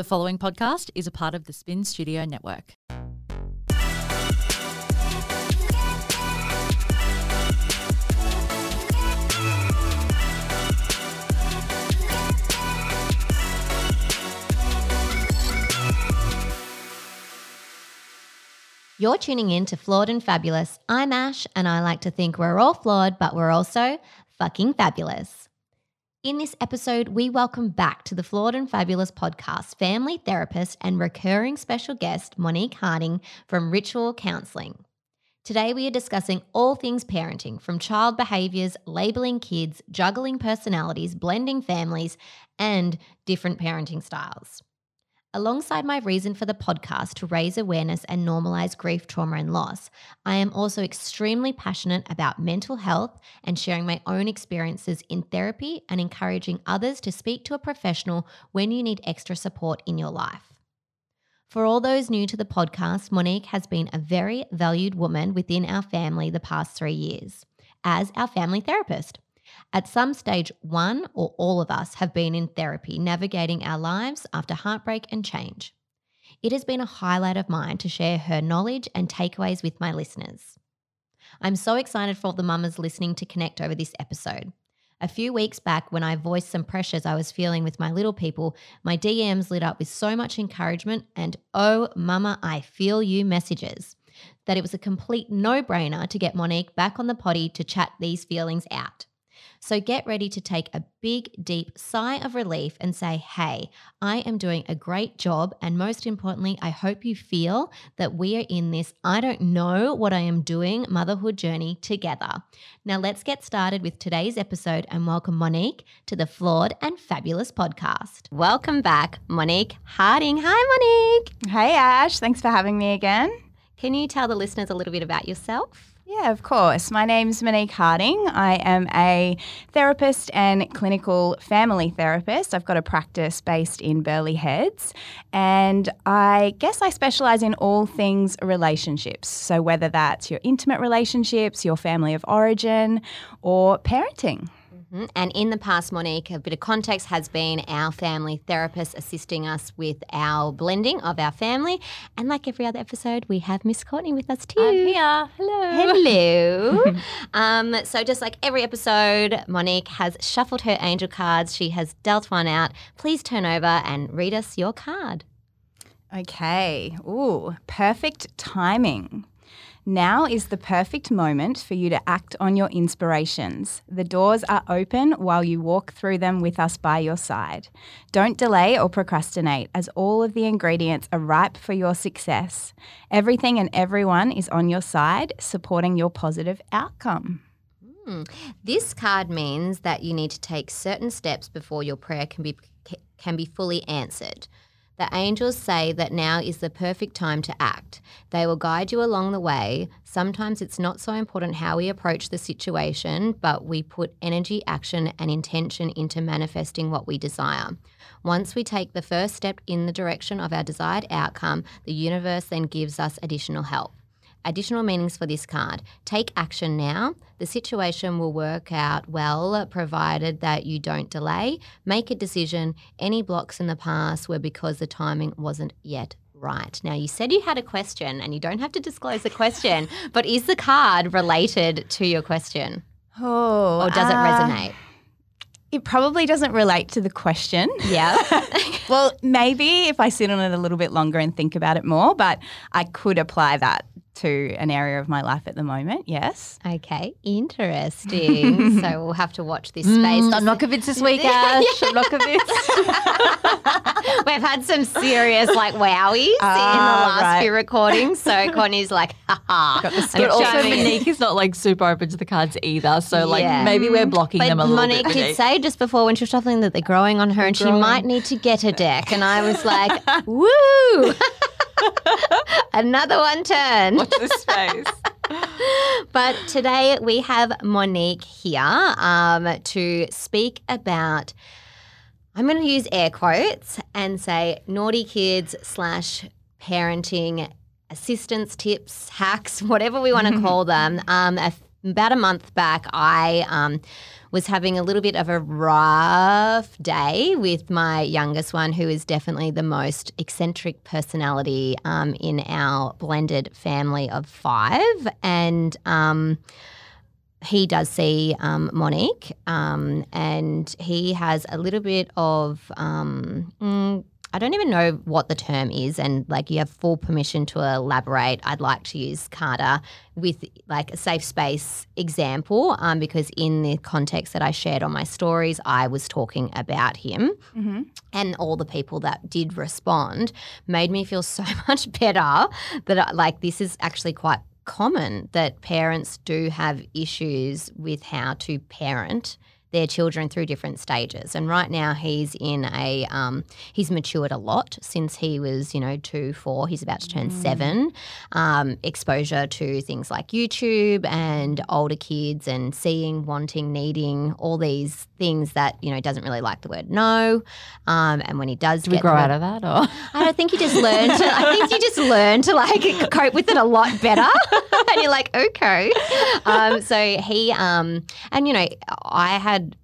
The following podcast is a part of the Spin Studio Network. You're tuning in to Flawed and Fabulous. I'm Ash, and I like to think we're all flawed, but we're also fucking fabulous. In this episode, we welcome back to the Flawed and Fabulous podcast family therapist and recurring special guest, Monique Harding from Ritual Counseling. Today, we are discussing all things parenting from child behaviors, labeling kids, juggling personalities, blending families, and different parenting styles. Alongside my reason for the podcast to raise awareness and normalize grief, trauma, and loss, I am also extremely passionate about mental health and sharing my own experiences in therapy and encouraging others to speak to a professional when you need extra support in your life. For all those new to the podcast, Monique has been a very valued woman within our family the past three years as our family therapist. At some stage, one or all of us have been in therapy navigating our lives after heartbreak and change. It has been a highlight of mine to share her knowledge and takeaways with my listeners. I'm so excited for all the mamas listening to connect over this episode. A few weeks back, when I voiced some pressures I was feeling with my little people, my DMs lit up with so much encouragement and, oh, mama, I feel you messages, that it was a complete no brainer to get Monique back on the potty to chat these feelings out. So get ready to take a big, deep sigh of relief and say, hey, I am doing a great job. And most importantly, I hope you feel that we are in this I don't know what I am doing motherhood journey together. Now, let's get started with today's episode and welcome Monique to the Flawed and Fabulous podcast. Welcome back, Monique Harding. Hi, Monique. Hey, Ash. Thanks for having me again. Can you tell the listeners a little bit about yourself? Yeah, of course. My name's Monique Harding. I am a therapist and clinical family therapist. I've got a practice based in Burleigh Heads, and I guess I specialize in all things relationships. So, whether that's your intimate relationships, your family of origin, or parenting. Mm-hmm. And in the past, Monique, a bit of context has been our family therapist assisting us with our blending of our family. And like every other episode, we have Miss Courtney with us too. I'm here. Hello. Hello. um, so, just like every episode, Monique has shuffled her angel cards. She has dealt one out. Please turn over and read us your card. Okay. Ooh, perfect timing. Now is the perfect moment for you to act on your inspirations. The doors are open while you walk through them with us by your side. Don't delay or procrastinate, as all of the ingredients are ripe for your success. Everything and everyone is on your side, supporting your positive outcome. Hmm. This card means that you need to take certain steps before your prayer can be can be fully answered. The angels say that now is the perfect time to act. They will guide you along the way. Sometimes it's not so important how we approach the situation, but we put energy, action, and intention into manifesting what we desire. Once we take the first step in the direction of our desired outcome, the universe then gives us additional help. Additional meanings for this card. Take action now. The situation will work out well provided that you don't delay. Make a decision. Any blocks in the past were because the timing wasn't yet right. Now, you said you had a question and you don't have to disclose the question, but is the card related to your question? Oh, or does uh, it resonate? It probably doesn't relate to the question. Yeah. well, maybe if I sit on it a little bit longer and think about it more, but I could apply that to an area of my life at the moment. Yes. Okay, interesting. so we'll have to watch this space. Mm, I'm not convinced this week, Ash. I'm not convinced. We've had some serious like wowies uh, in the ah, last right. few recordings. So Connie's like, ha ha. But also Monique is not like super open to the cards either. So like yeah. maybe we're blocking but them a little Monique bit. Monique did say just before when she was shuffling that they're growing on her they're and growing. she might need to get a deck. And I was like, woo. Another one turn. Watch this space. but today we have Monique here um, to speak about. I'm going to use air quotes and say naughty kids slash parenting assistance tips, hacks, whatever we want to call them. Um, a, about a month back, I um, was having a little bit of a rough day with my youngest one, who is definitely the most eccentric personality um, in our blended family of five. And um, he does see um, Monique, um, and he has a little bit of. Um, mm, I don't even know what the term is, and like you have full permission to elaborate. I'd like to use Carter with like a safe space example, um, because in the context that I shared on my stories, I was talking about him, Mm-hmm. and all the people that did respond made me feel so much better that I, like this is actually quite common that parents do have issues with how to parent their children through different stages. And right now he's in a um, he's matured a lot since he was you know two four. He's about to turn seven. Um, exposure to things like YouTube and older kids and seeing, wanting, needing all these things that you know doesn't really like the word no. Um, and when he does, Do we grow out of that? Or I don't think you just learn to. I think you just learn to like cope with it a lot better, and you're like, okay. Um, so he, um, and you know, I had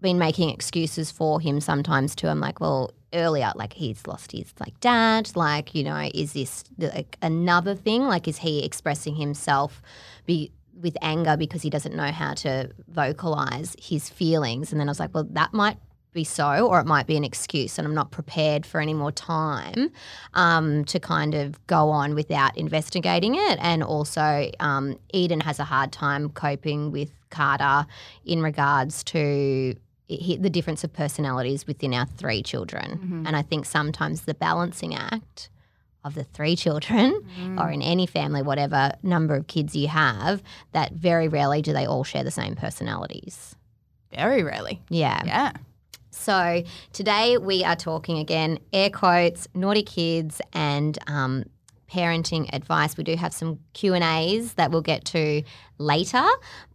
been making excuses for him sometimes too. I'm like, well, earlier, like he's lost his like dad. Like, you know, is this like another thing? Like, is he expressing himself be with anger because he doesn't know how to vocalize his feelings? And then I was like, well, that might be so, or it might be an excuse, and I'm not prepared for any more time um, to kind of go on without investigating it. And also, um, Eden has a hard time coping with Carter in regards to he, the difference of personalities within our three children. And I think sometimes the balancing act of the three children, or in any family, whatever number of kids you have, that very rarely do they all share the same personalities. Very rarely. Yeah. Yeah. So today we are talking again, air quotes, naughty kids and um, parenting advice. We do have some Q and A's that we'll get to later.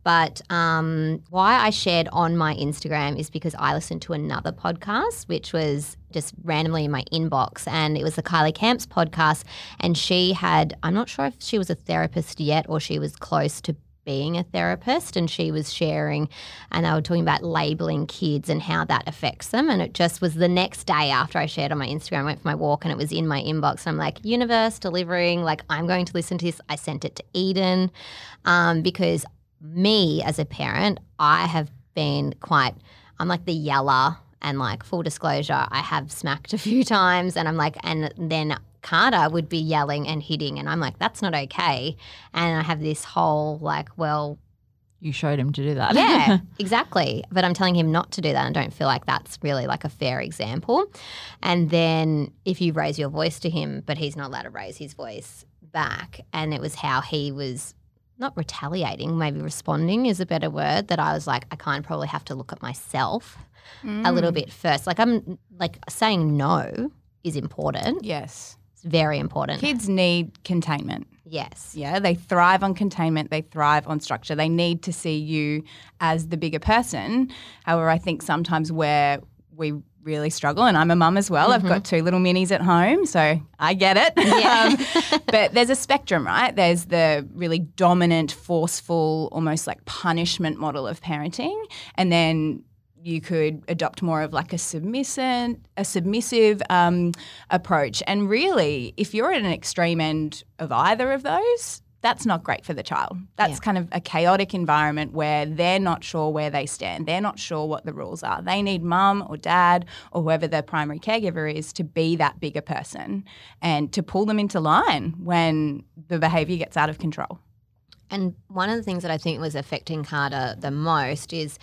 But um, why I shared on my Instagram is because I listened to another podcast, which was just randomly in my inbox, and it was the Kylie Camps podcast. And she had, I'm not sure if she was a therapist yet or she was close to being a therapist and she was sharing and they were talking about labeling kids and how that affects them and it just was the next day after I shared on my Instagram I went for my walk and it was in my inbox. And I'm like universe delivering like I'm going to listen to this. I sent it to Eden um, because me as a parent I have been quite I'm like the yeller and like full disclosure I have smacked a few times and I'm like and then Carter would be yelling and hitting and I'm like that's not okay and I have this whole like well you showed him to do that. yeah, exactly. But I'm telling him not to do that and don't feel like that's really like a fair example. And then if you raise your voice to him, but he's not allowed to raise his voice back, and it was how he was not retaliating, maybe responding is a better word, that I was like, I kind of probably have to look at myself a little mm. bit first. Like I'm like saying no is important. Yes. It's very important. Kids need containment. Yes. Yeah, they thrive on containment, they thrive on structure. They need to see you as the bigger person. However, I think sometimes where we really struggle, and I'm a mum as well, I've got two little minis at home, so I get it. Yeah. Um, but there's a spectrum, right? There's the really dominant, forceful, almost like punishment model of parenting, and then you could adopt more of like a submissive, a submissive um, approach. And really, if you're at an extreme end of either of those, that's not great for the child. That's Yeah. kind of a chaotic environment where they're not sure where they stand. They're not sure what the rules are. They need mum or dad or whoever their primary caregiver is to be that bigger person and to pull them into line when the behavior gets out of control. And one of the things that I think was affecting Carter the most is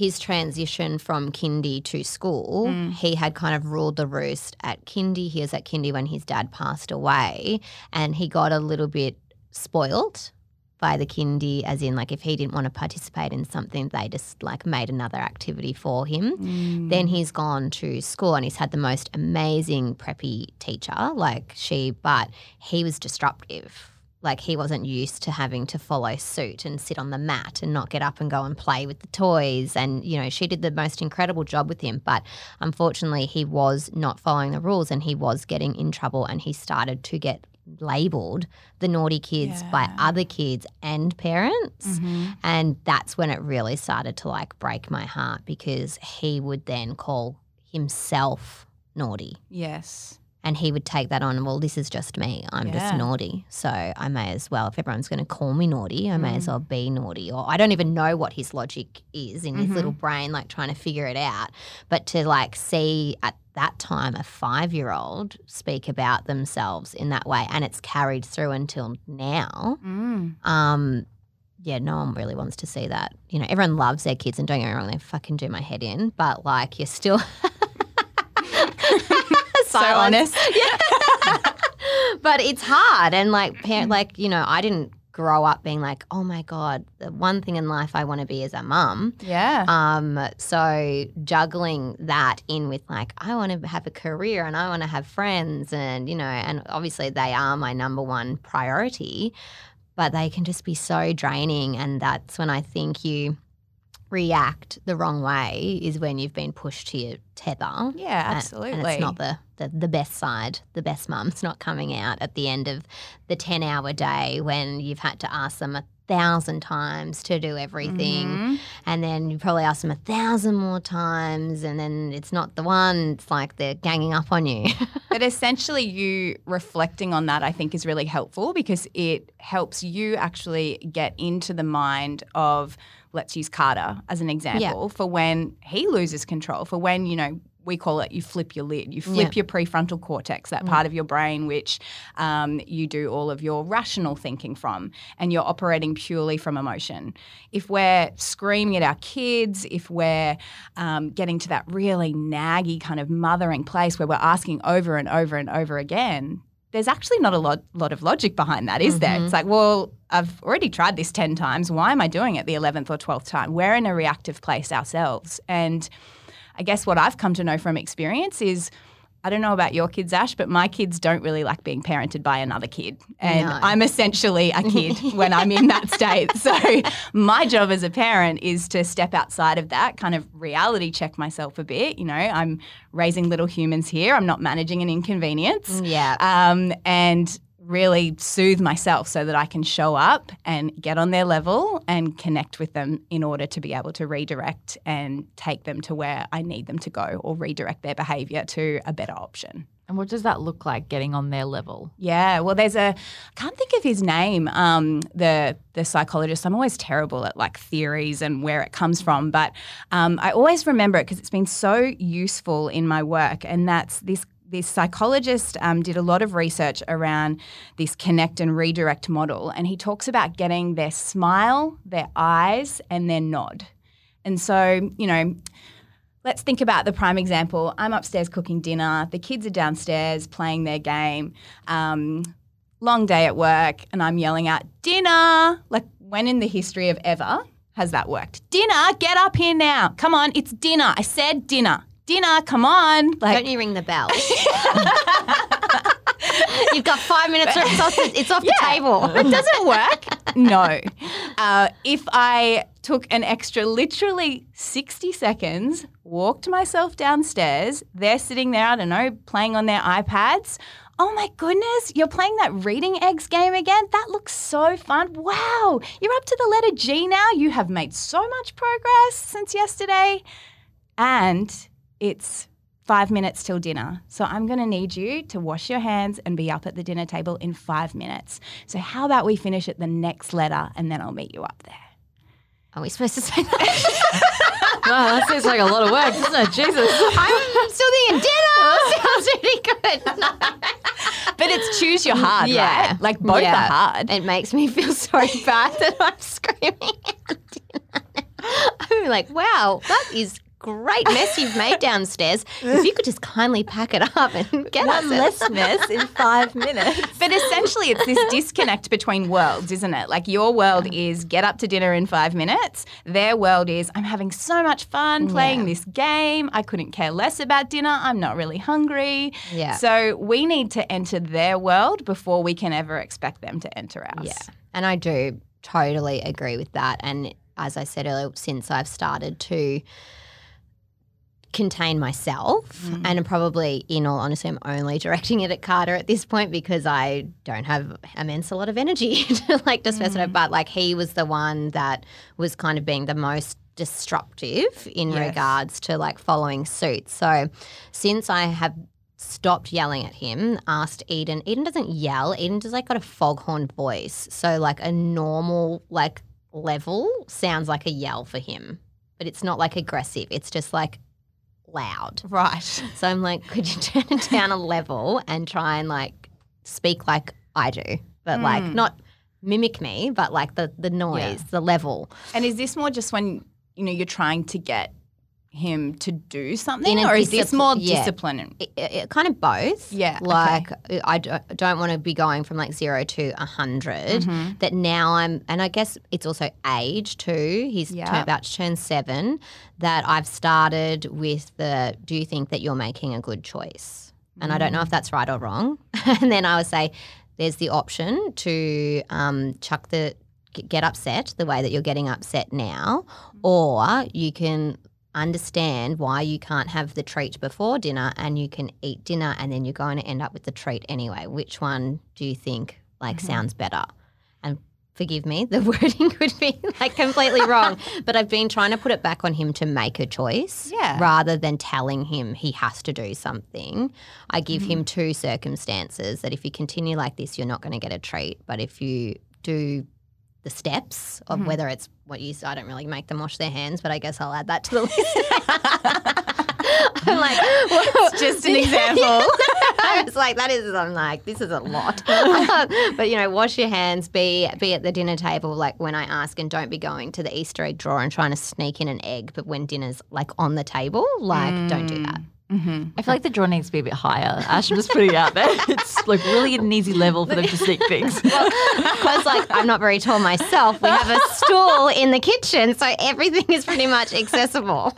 his transition from kindy to school. Mm. He had kind of ruled the roost at kindy. He was at kindy when his dad passed away, and he got a little bit spoilt by the kindy, as in like if he didn't want to participate in something, they just like made another activity for him. Mm. Then he's gone to school and he's had the most amazing preppy teacher, like she, but he was disruptive. Like he wasn't used to having to follow suit and sit on the mat and not get up and go and play with the toys. And, you know, she did the most incredible job with him. But unfortunately, he was not following the rules and he was getting in trouble and he started to get labeled the naughty kids by other kids and parents. Mm-hmm. And that's when it really started to like break my heart because he would then call himself naughty. Yes. And he would take that on, well, this is just me. I'm just naughty. So I may as well, if everyone's going to call me naughty, I may Mm. as well be naughty. Or I don't even know what his logic is in his Mm-hmm. little brain, like trying to figure it out. But to like see at that time a five year old speak about themselves in that way, and it's carried through until now. Mm. Um, yeah, no one really wants to see that. You know, everyone loves their kids, and don't get me wrong, they fucking do my head in. But like, you're still So honest. yeah. but it's hard, and like, parent, like you know, I didn't grow up being like, oh my god, the one thing in life I want to be is a mum. Yeah. Um, so juggling that in with like, I want to have a career and I want to have friends, and you know, and obviously they are my number one priority, but they can just be so draining, and that's when I think you react the wrong way is when you've been pushed to your tether. yeah, absolutely. And, it's not the, the, the best side, the best mum's not coming out at the end of the 10 hour day when you've had to ask them a thousand times to do everything. Mhm. And then you probably ask them a thousand more times, and then it's not the one. It's like they're ganging up on you. But essentially, you reflecting on that, I think, is really helpful because it helps you actually get into the mind of, let's use Carter as an example, for when he loses control, for when, you know, we call it you flip your lid, you flip your prefrontal cortex, that part of your brain which um, you do all of your rational thinking from, and you're operating purely from emotion. If we're screaming at our kids, if we're um, getting to that really naggy kind of mothering place where we're asking over and over and over again, there's actually not a lot, lot of logic behind that, is there? It's mm-hmm. like, well, I've already tried this 10 times. Why am I doing it the 11th or 12th time? We're in a reactive place ourselves. And I guess what I've come to know from experience is I don't know about your kids, Ash, but my kids don't really like being parented by another kid. And No. I'm essentially a kid when I'm in that state. So my job as a parent is to step outside of that, kind of reality check myself a bit. You know, I'm raising little humans here, I'm not managing an inconvenience. yeah. Um, and really soothe myself so that I can show up and get on their level and connect with them in order to be able to redirect and take them to where I need them to go or redirect their behavior to a better option. And what does that look like getting on their level? Yeah, well, there's a I can't think of his name. Um, the the psychologist. I'm always terrible at like theories and where it comes from, but um, I always remember it because it's been so useful in my work. And that's this this psychologist um, did a lot of research around this connect and redirect model, and he talks about getting their smile, their eyes, and their nod. And so, you know, Let's think about the prime example. I'm upstairs cooking dinner. The kids are downstairs playing their game. Um, long day at work, and I'm yelling out, Dinner! Like, when in the history of ever has that worked? Dinner, get up here now. Come on, it's dinner. I said dinner. Dinner, come on. Like, Don't you ring the bell? You've got five minutes. Or it's off the, it's off the table. It doesn't work. no. Uh, if I took an extra literally 60 seconds, walked myself downstairs, they're sitting there, I don't know, playing on their iPads. Oh my goodness, you're playing that reading eggs game again? That looks so fun. Wow, you're up to the letter G now. You have made so much progress since yesterday. And it's five minutes till dinner. So I'm going to need you to wash your hands and be up at the dinner table in five minutes. So how about we finish at the next letter and then I'll meet you up there? Are we supposed to say that? Wow, that seems like a lot of work, doesn't it? Jesus. I'm still thinking dinner. Sounds really good. But it's choose your hard, Yeah. right? Like both Yeah. are hard. It makes me feel so bad that I'm screaming at dinner. I'm like, wow, that is great mess you've made downstairs. If you could just kindly pack it up and get us One it. less mess in five minutes. But essentially, it's this disconnect between worlds, isn't it? Like your world is get up to dinner in five minutes. Their world is I'm having so much fun playing Yeah. this game. I couldn't care less about dinner. I'm not really hungry. Yeah. So we need to enter their world before we can ever expect them to enter ours. Yeah. And I do totally agree with that. And as I said earlier, since I've started to contain myself mm. and I'm probably in all honesty I'm only directing it at Carter at this point because I don't have immense a lot of energy to like disperse it. Mm. But like he was the one that was kind of being the most disruptive in Yes. regards to like following suit. So since I have stopped yelling at him asked Eden Eden doesn't yell. Eden just like got a foghorn voice. So like a normal like level sounds like a yell for him. But it's not like aggressive. It's just like loud Right. so I'm like, could you turn it down a level and try and like speak like I do, but hmm. like not mimic me, but like the the noise, the level. And is this more just when you know you're trying to get him to do something, In or is this more yeah. discipline? It, it, kind of both. Yeah, okay. Like I d- don't want to be going from like zero to a 100 Mm-hmm. That now I'm, and I guess it's also age too. He's turn- about to turn seven. That I've started with the. Do you think that you're making a good choice? And I don't Mm. know if that's right or wrong. and then I would say, there's the option to um, chuck the get upset the way that you're getting upset now, or you can understand why you can't have the treat before dinner and you can eat dinner and then you're going to end up with the treat anyway. Which one do you think like Mm-hmm. sounds better? And forgive me, the wording could be like completely wrong, but I've been trying to put it back on him to make a choice Yeah. rather than telling him he has to do something. I give Mm-hmm. him two circumstances that if you continue like this, you're not going to get a treat, but if you do the steps Mm-hmm. of whether it's what you I don't really make them wash their hands, but I guess I'll add that to the list. I'm like, well, Just an example. I was like, that is, I'm like, this is a lot. but you know, wash your hands, be be at the dinner table, like when I ask, and don't be going to the Easter egg drawer and trying to sneak in an egg. But when dinner's like on the table, like, don't do that. Mm-hmm. I feel like the draw needs to be a bit higher. Ash, I'm just putting it out there. It's like really an easy level for them to sneak things. Because like I'm not very tall myself, we have a stool in the kitchen, so everything is pretty much accessible.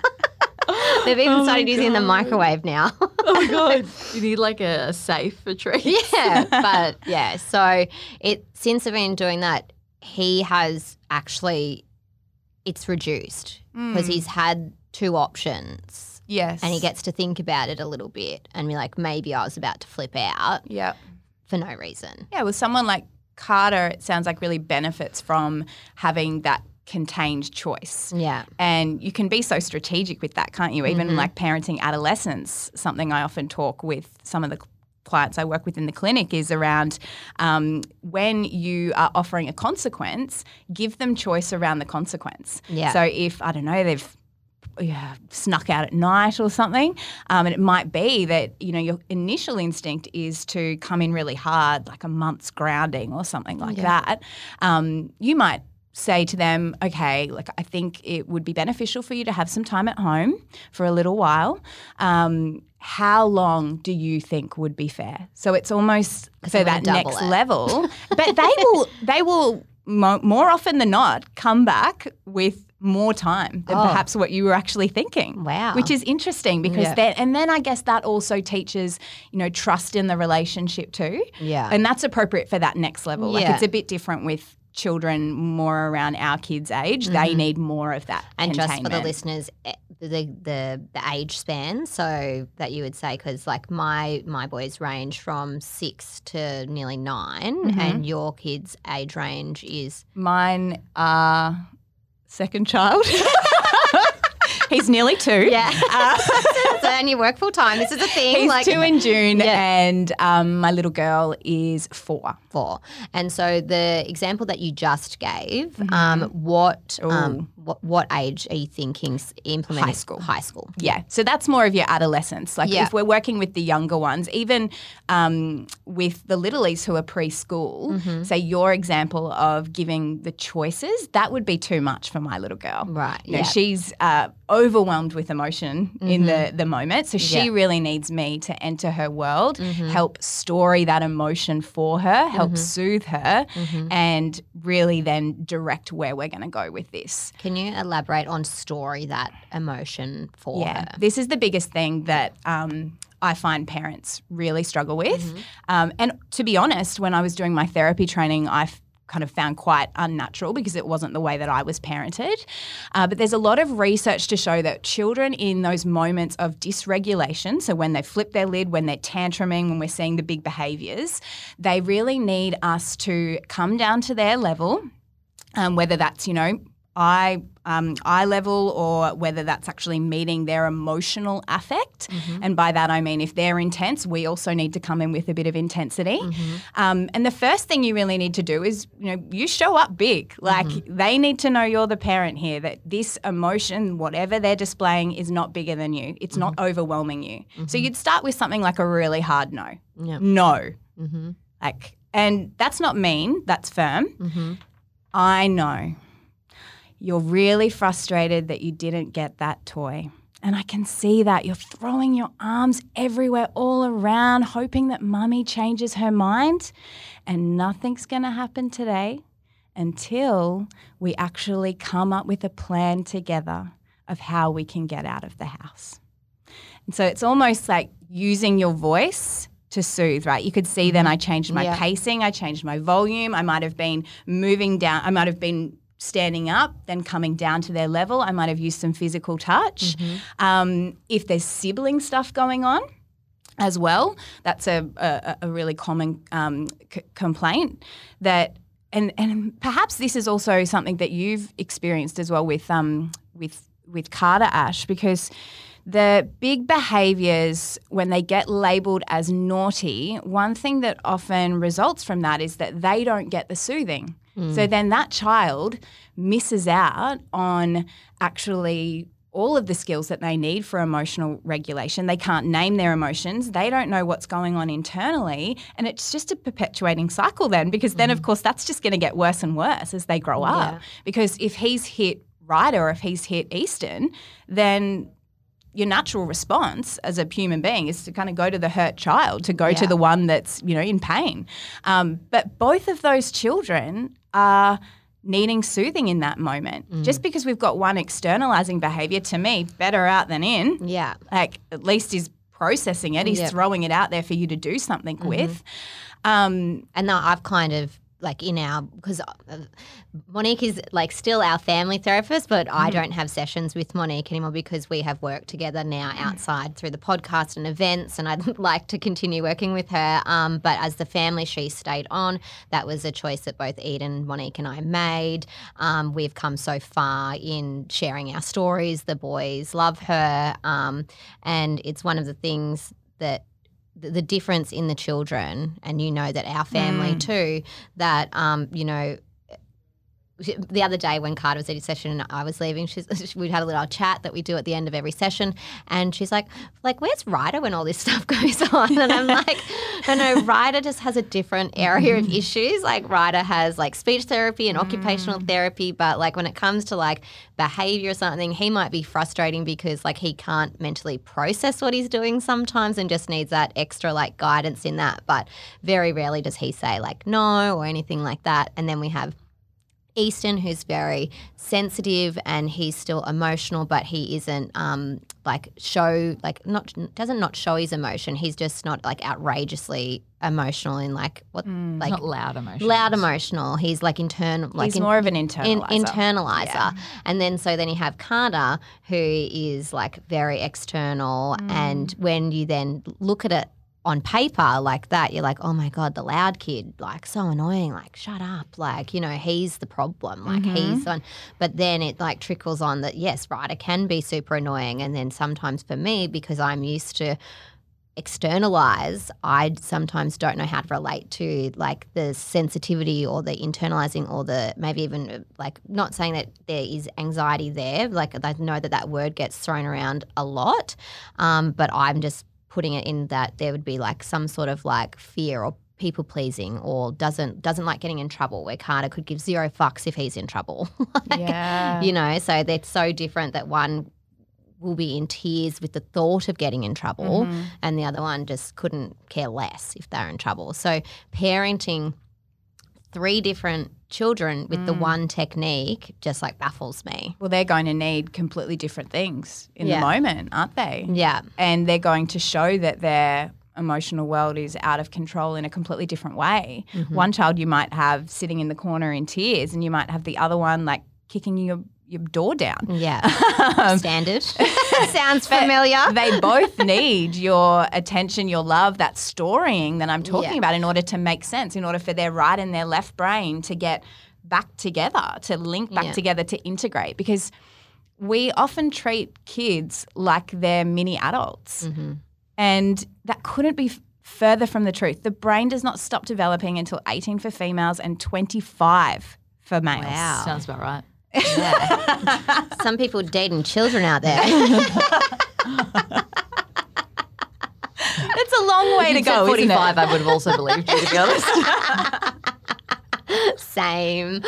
They've even oh started using the microwave now. oh my god, you need like a, a safe for treats. yeah, but yeah. So it since I've been doing that, he has actually it's reduced because hmm. he's had two options. Yes. And he gets to think about it a little bit and be like, maybe I was about to flip out Yeah. for no reason. Yeah. with someone like Carter, it sounds like really benefits from having that contained choice. Yeah. And you can be so strategic with that, can't you? Even like parenting adolescents, something I often talk with some of the clients I work with in the clinic is around um, when you are offering a consequence, give them choice around the consequence. Yeah. So if, I don't know, they've yeah, snuck out at night or something. Um, and it might be that, you know, your initial instinct is to come in really hard, like a month's grounding or something like that. Um, you might say to them, okay, like I think it would be beneficial for you to have some time at home for a little while. Um, how long do you think would be fair? So it's almost so that next it. level, but they will they will mo- more often than not come back with more time than Oh. perhaps what you were actually thinking. Wow. Which is interesting because Yeah. then and then I guess that also teaches, you know, trust in the relationship too. Yeah. And that's appropriate for that next level. Like Yeah. it's a bit different with children more around our kids' age. They need more of that. Mm-hmm. And just for the listeners, eh, the, the the age span, so that you would say, because like my my boys range from six to nearly 9 Mm-hmm. and your kids' age range is Mine are second child. He's nearly two. yeah. Uh, and you work full time. This is a thing. he's like two in June, Yeah. and um, my little girl is four. four. And so the example that you just gave, um, what um, Mm-hmm. What what age are you thinking implementing High school. High school. Yeah, so that's more of your adolescence. Like Yeah. if we're working with the younger ones, even um, with the littlies who are preschool, Mm-hmm. say your example of giving the choices, that would be too much for my little girl. Right, You know, yeah. she's uh, overwhelmed with emotion in the, the moment. So she Mm-hmm. Yeah. Mm-hmm. really needs me to enter her world, help story that emotion for her, help soothe her, Mm-hmm. and really then direct where we're going to go with this. Can you elaborate on story that emotion for Yeah, her? this is the biggest thing that um, I find parents really struggle with. Mm-hmm. Um, and to be honest, when I was doing my therapy training, I f- kind of found quite unnatural because it wasn't the way that I was parented. Uh, but there's a lot of research to show that children in those moments of dysregulation, so when they flip their lid, when they're tantruming, when we're seeing the big behaviors, they really need us to come down to their level. Um, whether that's you know eye um, eye level or whether that's actually meeting their emotional affect. And by that I mean if they're intense, we also need to come in with a bit of intensity. Um, and the first thing you really need to do is you know you show up big. Like they need to know you're the parent here. That this emotion, whatever they're displaying, is not bigger than you. It's not overwhelming you. So you'd start with something like a really hard no. Yeah. No. Mm-hmm. Like, and that's not mean. That's firm. Mm-hmm. I know. You're really frustrated that you didn't get that toy. And I can see that. You're throwing your arms everywhere, all around, hoping that mummy changes her mind. And nothing's going to happen today until we actually come up with a plan together of how we can get out of the house. And so it's almost like using your voice to soothe, right? You could see then mm-hmm. I changed my Yeah. pacing, I changed my volume, I might have been moving down, I might have been standing up, then coming down to their level. I might have used some physical touch. Um, if there's sibling stuff going on, as well. That's a, a, a really common um, c- complaint that, and and perhaps this is also something that you've experienced as well with um with with Carter Ash because the big behaviors when they get labeled as naughty, one thing that often results from that is that they don't get the soothing. Mm. So then that child misses out on actually all of the skills that they need for emotional regulation. They can't name their emotions. They don't know what's going on internally. And it's just a perpetuating cycle then, because then, of mm-hmm. course, that's just going to get worse and worse as they grow up. Yeah. Because if he's hit Ryder or if he's hit Easton, then your natural response as a human being is to kind of go to the hurt child, to go to the one that's, you know, in pain. Um, but both of those children are needing soothing in that moment. Mm. Just because we've got one externalizing behavior, to me, better out than in. Yeah. Like at least he's processing it, he's Yep. throwing it out there for you to do something Mm-hmm. with. Um, And now I've kind of like in our because Monique is like still our family therapist, but I don't have sessions with Monique anymore because we have worked together now outside through the podcast and events, and I'd like to continue working with her. Um, but as the family, she stayed on. That was a choice that both Eden, Monique, and I made. Um, we've come so far in sharing our stories. The boys love her, um, and it's one of the things that the, difference in the children, and you know that our family too, that um, you know. The other day when Carter was at his session and I was leaving, she's, we had a little chat that we do at the end of every session, and she's like, "Like, where's Ryder when all this stuff goes on?" And I'm like, "No, no, Ryder just has a different area of mm. issues. Like, Ryder has like speech therapy and occupational mm. therapy, but like when it comes to like behavior or something, he might be frustrating because like he can't mentally process what he's doing sometimes and just needs that extra like guidance in that. But very rarely does he say like no or anything like that. And then we have Easton, who's very sensitive and he's still emotional, but he isn't um, like show like not doesn't not show his emotion. He's just not like outrageously emotional in like what like Not loud emotional. loud emotional. He's like internal like he's in- more of an in, internalizer. internalizer. Yeah. And then so then you have Carter, who is like very external. Mm. And when you then look at it on paper like that, you're like, oh my God, the loud kid, like so annoying, like shut up. Like, you know, he's the problem. Like Mm-hmm. he's on but then it like trickles on that yes, Ryder can be super annoying. And then sometimes for me, because I'm used to externalize, I sometimes don't know how to relate to like the sensitivity or the internalizing or the maybe even like not saying that there is anxiety there. Like I know that that word gets thrown around a lot, um, but I'm just putting it in that there would be like some sort of like fear or people pleasing or doesn't doesn't like getting in trouble where Carter could give zero fucks if he's in trouble. Like, Yeah. you know, so they're so different that one will be in tears with the thought of getting in trouble Mm-hmm. and the other one just couldn't care less if they're in trouble. So parenting three different children with Mm. the one technique just like baffles me. Well, they're going to need completely different things in Yeah. the moment, aren't they? Yeah. And they're going to show that they're emotional world is out of control in a completely different way. One child you might have sitting in the corner in tears, and you might have the other one like kicking your your door down. Yeah. Standard. Sounds familiar. they both need your attention, your love, that storying that I'm talking Yeah. about in order to make sense, in order for their right and their left brain to get back together, to link back Yeah. together, to integrate. Because we often treat kids like they're mini adults. Mm-hmm. And that couldn't be further from the truth. The brain does not stop developing until 18 for females and 25 for males. Wow. Sounds about right. Yeah. Some people dating children out there. It's a long way to If you said go. 45, I would have also believed you, to be honest. Same.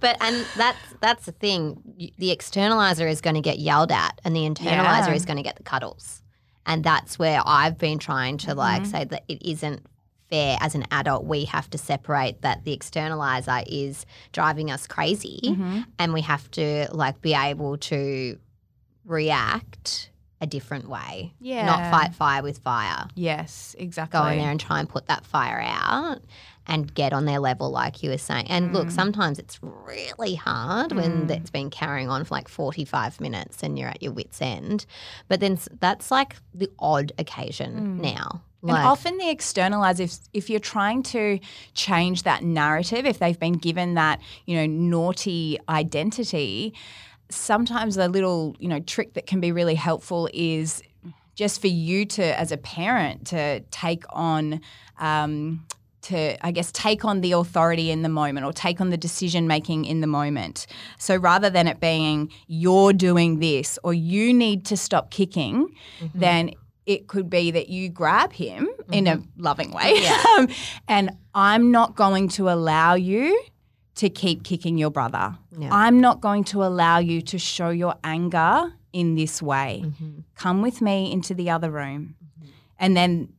but and that's that's the thing. The externalizer is going to get yelled at, and the internalizer Yeah. is going to get the cuddles. And that's where I've been trying to like Mm-hmm. say that it isn't fair as an adult. We have to separate that the externalizer is driving us crazy, Mm-hmm. and we have to like be able to react a different way. Yeah. Not fight fire with fire Yes, exactly. go in there and try and put that fire out and get on their level, like you were saying. And look, mm. sometimes it's really hard when mm. it's been carrying on for like 45 minutes and you're at your wits' end. But then that's like the odd occasion mm. now. And often the externalize, if, if you're trying to change that narrative, if they've been given that, you know, naughty identity, sometimes a little, you know, trick that can be really helpful is just for you to, as a parent, to take on, um, to, I guess, take on the authority in the moment or take on the decision making in the moment. So rather than it being, you're doing this or you need to stop kicking, mm-hmm. then it could be that you grab him in a mm-hmm. loving way. Um, and I'm not going to allow you to keep kicking your brother. Yeah. I'm not going to allow you to show your anger in this way. Mm-hmm. Come with me into the other room. And then,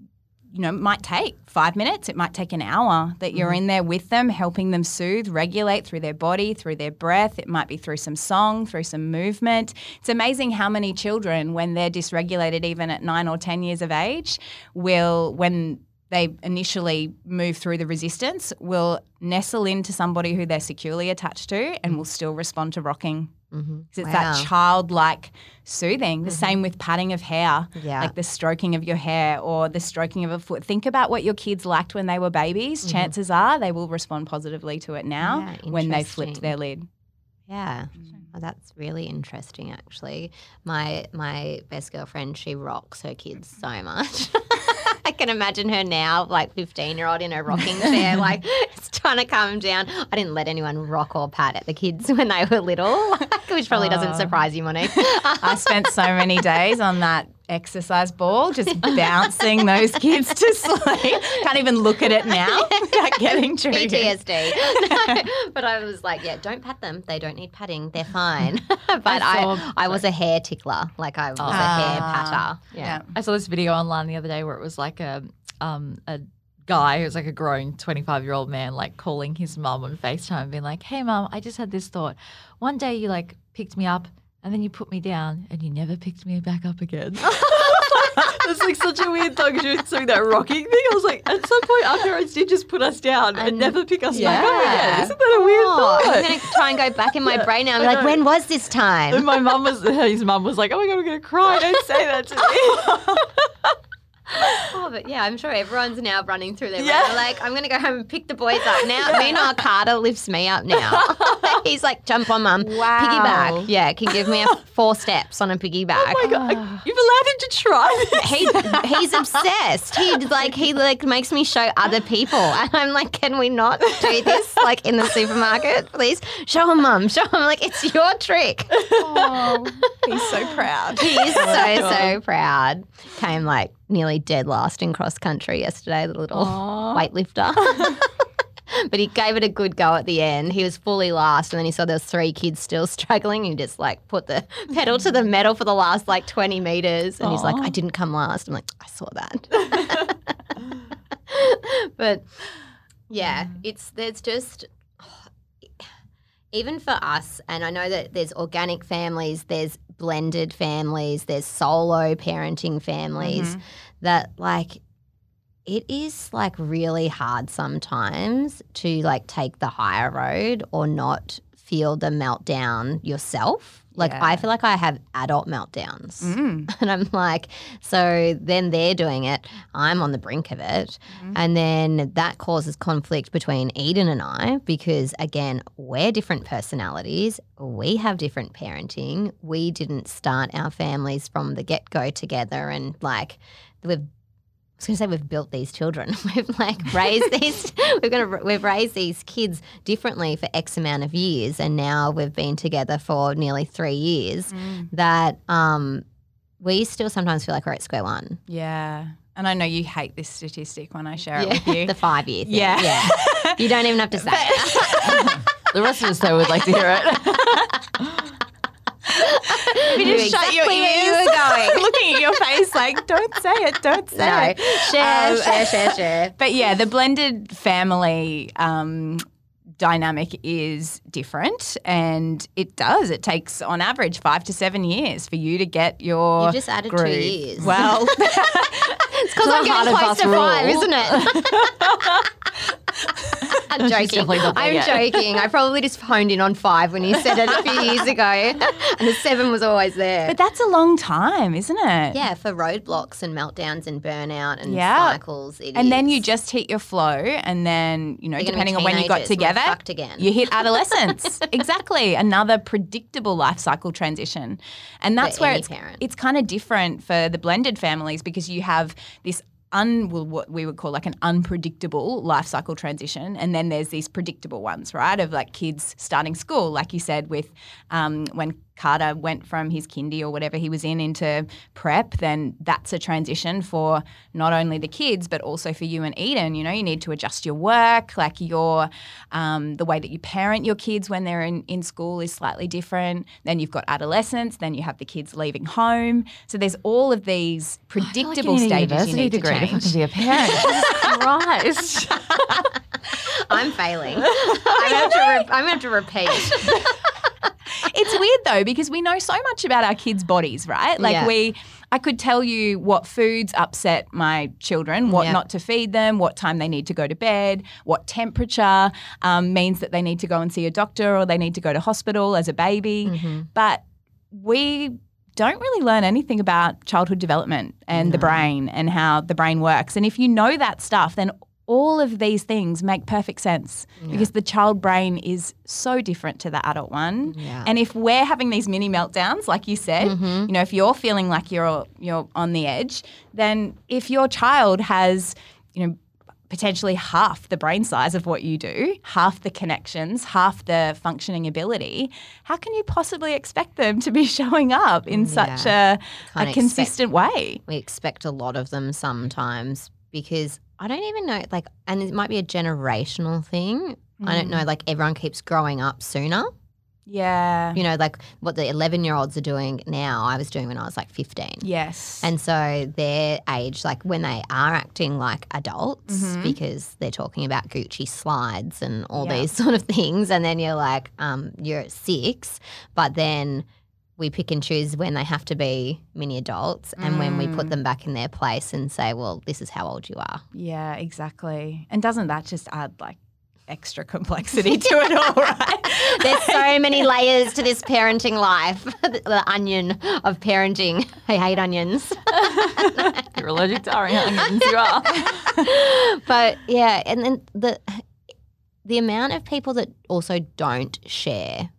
you know, it might take five minutes, it might take an hour that you're mm-hmm. in there with them, helping them soothe, regulate through their body, through their breath. It might be through some song, through some movement. It's amazing how many children, when they're dysregulated, even at nine or 10 years of age, will, when they initially move through the resistance, will nestle into somebody who they're securely attached to and mm. will still respond to rocking. Mm-hmm. It's Wow. that childlike soothing. The mm-hmm. same with patting of hair, Yeah. like the stroking of your hair or the stroking of a foot. Think about what your kids liked when they were babies. Mm-hmm. Chances are they will respond positively to it now Yeah, when they flipped their lid. Yeah, mm. Well, that's really interesting. Actually, my my best girlfriend, she rocks her kids so mm-hmm. much. I can imagine her now, like fifteen year old in her rocking chair, like it's trying to calm down. I didn't let anyone rock or pat at the kids when they were little, which probably doesn't oh. surprise you, Monique. I spent so many days on that exercise ball, just bouncing those kids to sleep. Can't even look at it now without getting triggered. PTSD. No, but I was like, yeah, don't pat them. They don't need patting. They're fine. but I, saw- I, was a hair tickler. Like I was a hair patter. Yeah. I saw this video online the other day where it was like a um a guy who's like a grown 25 year old man like calling his mum on FaceTime and being like, Hey mum, I just had this thought. One day you like picked me up and then you put me down and you never picked me back up again. That's like such a weird you were doing that rocking thing. I was like, at some point our parents did just put us down and, And- never pick us back up again. Isn't that a weird Oh, thought? I'm going to try and go back in my brain now and be like, when was this And time? my mum was, his mum was like, "Oh my god, I'm gonna cry! Don't say that to me." Oh, but yeah, I'm sure everyone's now running through their Yeah. yeah. like, I'm going to go home and pick the boys up now. Meanwhile, Carter lifts me up now. He's like, jump on, mum. Wow. Piggyback. Yeah, can give me a four steps on a piggyback. Oh my god, you've allowed him to try this. he he's obsessed. He like he like makes me show other people, and I'm like, can we not do this like in the supermarket, please? Show him, mum. Show him. Like it's your trick. Oh, he's so proud. He is oh so so proud. Came like nearly dead last in cross country yesterday. The little weightlifter. But he gave it a good go at the end. He was fully last, and then he saw there was three kids still struggling. He just like put the pedal to the mm. metal for the last like twenty meters, and he's like, "I didn't come last." I'm like, "I saw that." but yeah, mm. it's there's just even for us, and I know that there's organic families, there's blended families, there's solo parenting families. Mm-hmm. that like it is like really hard sometimes to like take the higher road or not feel the meltdown yourself. Like I feel like I have adult meltdowns. Mm. And I'm like, so then they're doing it. I'm on the brink of it. Mm-hmm. And then that causes conflict between Eden and I because, again, we're different personalities. We have different parenting. We didn't start our families from the get go together. And like, we've was going to say we've built these children. We've like raised these. We're going to we've raised these kids differently for X amount of years, and now we've been together for nearly three years. Mm. That um, we still sometimes feel like we're at square one. Yeah. And I know you hate this statistic when I share it with you. the five year thing. Yeah. yeah. You don't even have to say it. The rest of us though would like to hear it. You just shut your ears. you were going. looking at your face like, don't say it, don't say no, it. share, Um, share, share, share. But yeah, the blended family um, dynamic is different, and it does. It takes, on average, five to seven years for you to get your. You just added two years. Well, It's because I'm getting close to five, isn't it? I'm joking. I'm yet. joking. I probably just honed in on five when you said it a few years ago, and the seven was always there. but that's a long time, isn't it? yeah, for roadblocks and meltdowns and burnout and Yeah. cycles, And then you just hit your flow, and then you know, You're depending on when you got together, you hit adolescence. exactly, another predictable life cycle transition, and that's where it's parent. it's kind of different for the blended families because you have this. Un, well, what we would call like an unpredictable life cycle transition, and then there's these predictable ones, right? Of like kids starting school, like you said, with um, when Carter went from his kindy or whatever he was in into prep, then that's a transition for not only the kids but also for you and Eden. You know, you need to adjust your work, like your um, the way that you parent your kids when they're in, in school is slightly different. Then you've got adolescence, then you have the kids leaving home. So there's all of these predictable stages you need to degree to change. fucking be a parent. Jesus Christ. I'm failing. I'm gonna. Re- I'm gonna have to repeat. It's weird though because we know so much about our kids' bodies, right? Like Yeah. we I could tell you what foods upset my children, what not to feed them, what time they need to go to bed, what temperature um, means that they need to go and see a doctor or they need to go to hospital as a baby. Mm-hmm. But we don't really learn anything about childhood development and the brain and how the brain works. And if you know that stuff, then all of these things make perfect sense because the child brain is so different to the adult one. Yeah. And if we're having these mini meltdowns, like you said, mm-hmm. you know, if you're feeling like you're you're on the edge, then if your child has, you know, potentially half the brain size of what you do, half the connections, half the functioning ability, how can you possibly expect them to be showing up in such a, Can't a consistent way? we expect a lot of them sometimes because I don't even know, like, and it might be a generational thing. I don't know, like, everyone keeps growing up sooner. Yeah. You know, like what the 11 year olds are doing now, I was doing when I was like 15. Yes. And so their age, like when they are acting like adults, because they're talking about Gucci slides and all Yeah. these sort of things, and then you're like, um, you're at six, but then we pick and choose when they have to be mini adults and when we put mm. them back in their place and say, well, this is how old you are. yeah, exactly. And doesn't that just add like extra complexity to it all, right? There's so many layers to this parenting life, the onion of parenting. I hate onions. You're allergic to onions. You are. but yeah, and then the the amount of people that also don't share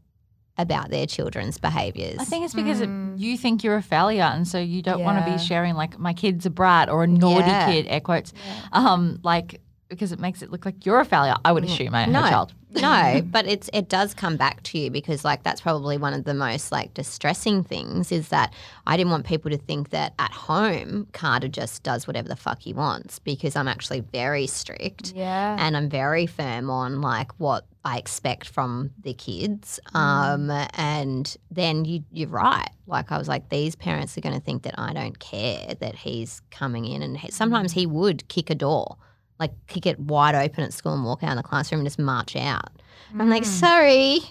about their children's behaviors. I think it's because it- you think you're a failure, and so you don't want to be sharing like my kid's a brat or a naughty Yeah. kid, air quotes, um, like because it makes it look like you're a failure. I would assume I had no, a child. No, but it's it does come back to you because like that's probably one of the most like distressing things is that I didn't want people to think that at home Carter just does whatever the fuck he wants because I'm actually very strict. yeah. and I'm very firm on like what I expect from the kids. Um, and then you you're right. Like I was like, these parents are going to think that I don't care that he's coming in, and he, sometimes he would kick a door, like kick it wide open at school and walk out of the classroom and just march out. I'm like, mm. sorry.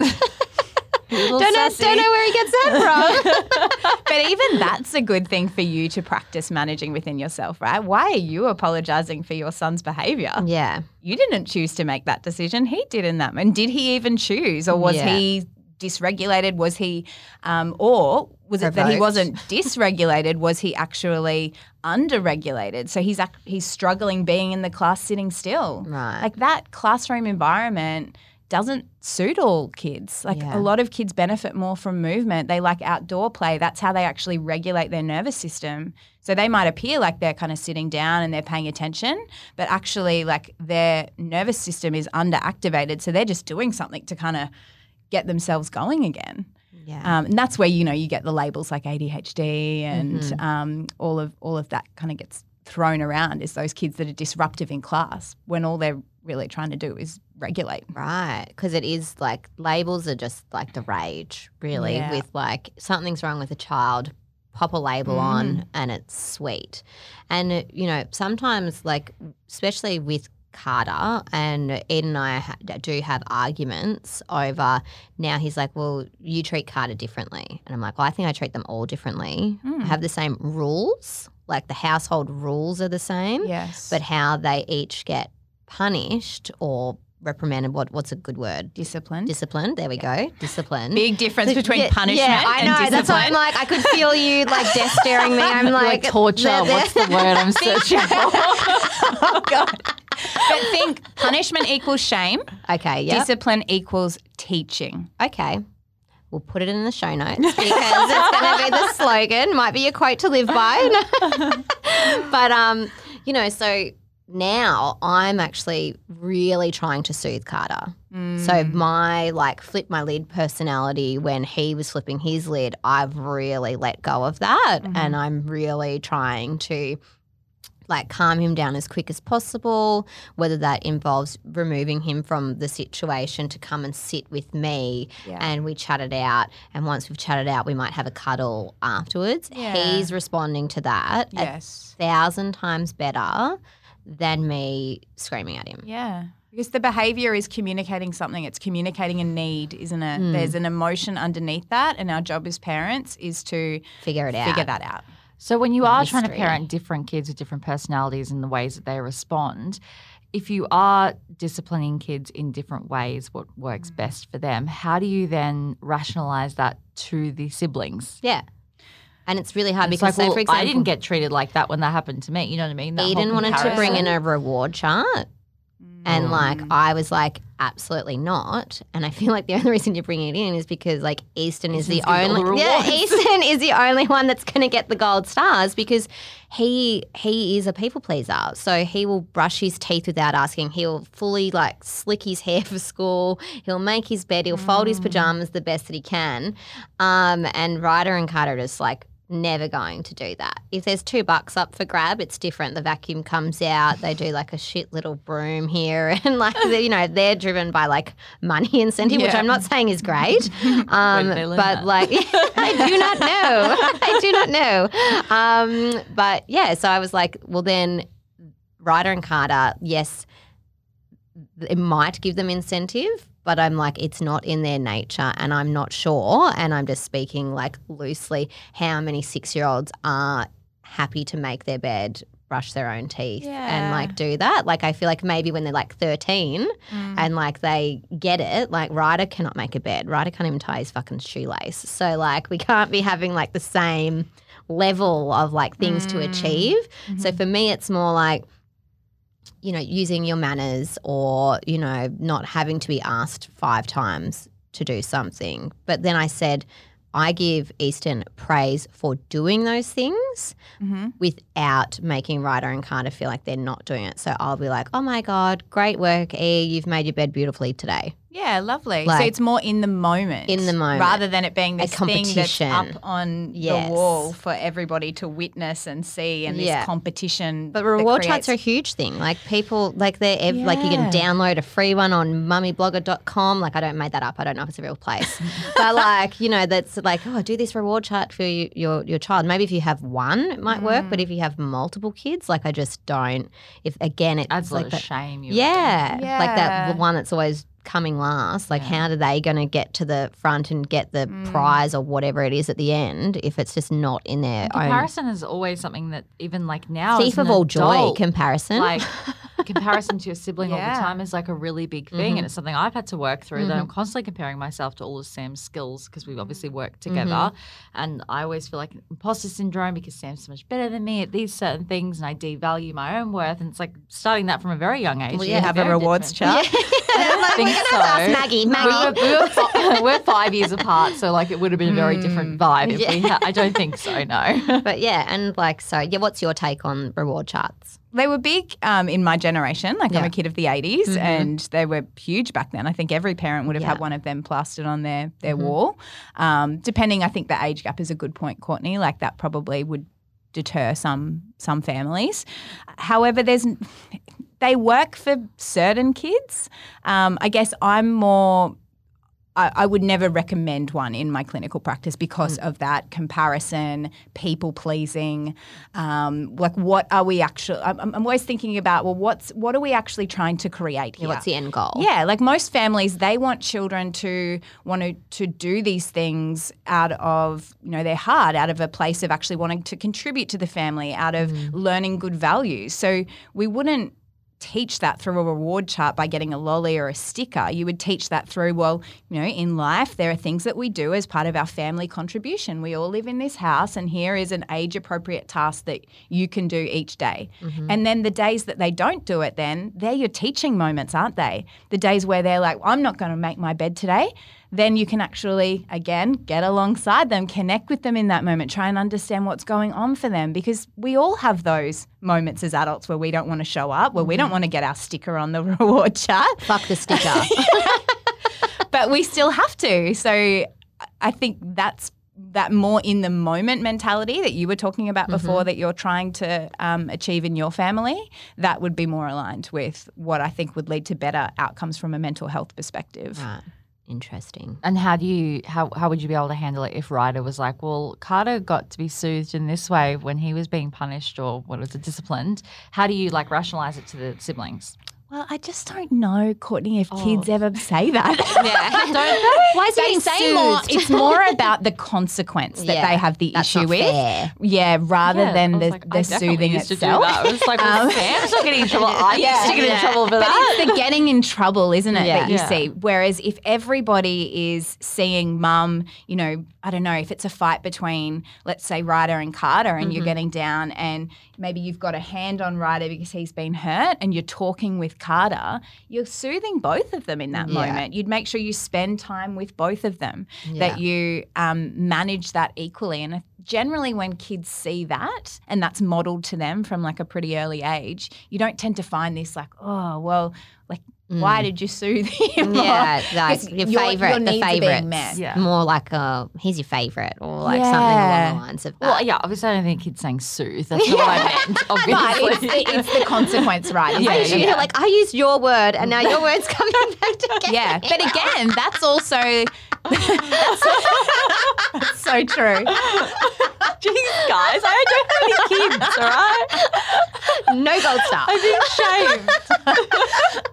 don't, know, don't know where he gets that from. but even that's a good thing for you to practice managing within yourself, right? Why are you apologizing for your son's behavior? yeah. You didn't choose to make that decision. He did in that moment. Did he even choose, or was Yeah. he dysregulated? Was he, um, or was it that he wasn't dysregulated? was he actually underregulated? So he's he's struggling being in the class sitting still. Right. Like that classroom environment doesn't suit all kids. Like Yeah. a lot of kids benefit more from movement. They like outdoor play. That's how they actually regulate their nervous system. So they might appear like they're kind of sitting down and they're paying attention, but actually like their nervous system is underactivated. So they're just doing something to kind of get themselves going again. Yeah. Um, and that's where you know you get the labels like ADHD and um, all of all of that kind of gets thrown around. Is those kids that are disruptive in class when all they're really trying to do is regulate. Right, because it is like labels are just like the rage, really. Yeah. With like something's wrong with a child, pop a label on, and it's sweet. And you know, sometimes like, especially with Carter and Ed and I ha- do have arguments over. Now he's like, "Well, you treat Carter differently," and I'm like, "Well, I think I treat them all differently. Hmm. I have the same rules, like the household rules are the same." Yes, but how they each get punished or reprimanded. What what's a good word? discipline. Disciplined. There we go. Discipline. Big difference between Yeah, punishment Yeah, I know. discipline. That's why I'm like, I could feel you like death staring me. I'm Like, like, torture. they're- they're- What's the word I'm searching for? oh God. But think punishment equals shame. Okay. Yeah. Discipline equals teaching. okay. We'll put it in the show notes because it's going to be the slogan. Might be a quote to live by. but um, you know, so now I'm actually really trying to soothe Carter. So my like flip my lid personality when he was flipping his lid, I've really let go of that and I'm really trying to like calm him down as quick as possible, whether that involves removing him from the situation to come and sit with me Yeah. and we chat it out. And once we've chatted out, we might have a cuddle afterwards. Yeah. He's responding to that Yes. a thousand times better than me screaming at him. Yeah. Because the behavior is communicating something. It's communicating a need, isn't it? Hmm. There's an emotion underneath that. And our job as parents is to Figure it out. figure that out. So when you are trying to parent different kids with different personalities and the ways that they respond, if you are disciplining kids in different ways, what works Mm. best for them, how do you then rationalize that to the siblings? Yeah. And it's really hard It's because, like, say, for example, I didn't get treated like that when that happened to me. You know what I mean? That Eden wanted to bring in a reward chart. And like I was like, absolutely not. And I feel like the only reason you're bringing it in is because like Easton is the only yeah. Easton is the only one that's going to get the gold stars because he he is a people pleaser. So he will brush his teeth without asking. He'll fully like slick his hair for school. He'll make his bed. He'll fold Mm. his pajamas the best that he can. Um, and Ryder and Carter are just like never going to do that. If there's two bucks up for grab, it's different. The vacuum comes out. They do like a shit little broom here, and like you know they're driven by like money incentive, which I'm not saying is great. Um, did they learn but that? like I do not know. I do not know. Um, but yeah, so I was like, well then, Ryder and Carter, yes, it might give them incentive, but I'm like, it's not in their nature, and I'm not sure. And I'm just speaking like loosely how many six year olds are happy to make their bed, brush their own teeth, and like do that. Like, I feel like maybe when they're like 13 mm. and like they get it, like Ryder cannot make a bed. Ryder can't even tie his fucking shoelace. So, like, we can't be having like the same level of like things to mm. achieve. So, mm-hmm. for me, it's more like, you know, using your manners or, you know, not having to be asked five times to do something. But then I said, I give Easton praise for doing those things Mm-hmm. without making Ryder and Carter feel like they're not doing it. So I'll be like, oh my God, great work, E. You've made your bed beautifully today. Yeah, lovely. so it's more in the moment. In the moment. Rather than it being A this thing that's up on Yes. the wall for everybody to witness and see and Yeah. this competition. But reward charts are a huge thing. Like people, like they're ev- like you can download a free one on mummyblogger.com. Like I don't make that up. I don't know if it's a real place, but like you know that's like oh do this reward chart for you, your your child. Maybe if you have one, it might work. Mm. But if you have multiple kids, like I just don't. If again, it's a like that, shame. You yeah, like that the one that's always coming last, like how are they going to get to the front and get the mm. prize or whatever it is at the end if it's just not in their own Comparison is always something that even like now thief of all joy comparison? like comparison to your sibling all the time is like a really big thing Mm-hmm. and it's something I've had to work through that I'm constantly comparing myself to all of Sam's skills because we've obviously worked together Mm-hmm. and I always feel like imposter syndrome because Sam's so much better than me at these certain things and I devalue my own worth and it's like starting that from a very young age. Yeah. You have a rewards different. chart. think gonna have to ask so. Maggie. We Maggie. were, we were, we're five years apart, so like it would have been a very different vibe if we Mm. Yeah. had. I don't think so. No. but yeah, and like so, yeah. What's your take on reward charts? They were big um, in my generation. Like I'm a kid of the 80s, and they were huge back then. I think every parent would have Yeah. had one of them plastered on their their wall. Um, depending, I think the age gap is a good point, Courtney. Like that probably would deter some some families. However, there's they work for certain kids. Um, I guess I'm more. I, I would never recommend one in my clinical practice because of that comparison, people pleasing. Um, like, what are we actually? I'm, I'm always thinking about well, what's what are we actually trying to create Yeah, here? what's the end goal? Yeah, like most families, they want children to want to to do these things out of you know their heart, out of a place of actually wanting to contribute to the family, out of learning good values. So we wouldn't teach that through a reward chart by getting a lolly or a sticker. You would teach that through, well, you know, in life, there are things that we do as part of our family contribution. We all live in this house, and here is an age appropriate task that you can do each day. Mm-hmm. And then the days that they don't do it, then they're your teaching moments, aren't they? The days where they're like, I'm not going to make my bed today. Then you can actually, again, get alongside them, connect with them in that moment, try and understand what's going on for them because we all have those moments as adults where we don't want to show up, where we don't want to get our sticker on the reward chart, Fuck the sticker. but we still have to. So I think that's that more in the moment mentality that you were talking about before that you're trying to um, achieve in your family, that would be more aligned with what I think would lead to better outcomes from a mental health perspective. right. Interesting. And how do you how how would you be able to handle it if Ryder was like, well, Carter got to be soothed in this way when he was being punished or what was it disciplined? How do you like rationalize it to the siblings? Well, I just don't know, Courtney, if kids ever say that. Yeah. Don't Why is they getting say more? It's more about the consequence that Yeah, they have the issue with. fair. Yeah, rather Yeah, than the, like, the I soothing used to do itself. that. I was like, well, Um, Sam's not getting in trouble. I used to get in trouble for but that. it's the getting in trouble, isn't it, Yeah. that you Yeah. see? Whereas if everybody is seeing mum, you know, I don't know, if it's a fight between, let's say, Ryder and Carter, and Mm-hmm. you're getting down, and maybe you've got a hand on Ryder because he's been hurt, and you're talking with Carter, you're soothing both of them in that Yeah. moment. You'd make sure you spend time with both of them, Yeah. that you um, manage that equally. And generally, when kids see that, and that's modeled to them from like a pretty early age, you don't tend to find this like, oh, well, like, why did you soothe him? Mm. Yeah, Or- like 'cause your your- favorite, your the needs are being met. Yeah. More like a here's your favorite, or like something Yeah. along the lines of that. Well, yeah, obviously I don't think he's saying soothe. That's not what I meant, But it's obviously. the, it's the consequence, right? Yeah, I isn't it? usually like I used your word, and now your word's coming back to together. Yeah, but again, that's also that's so true. Jeez, guys, I don't have any kids, all right? no gold star. I'm being shamed.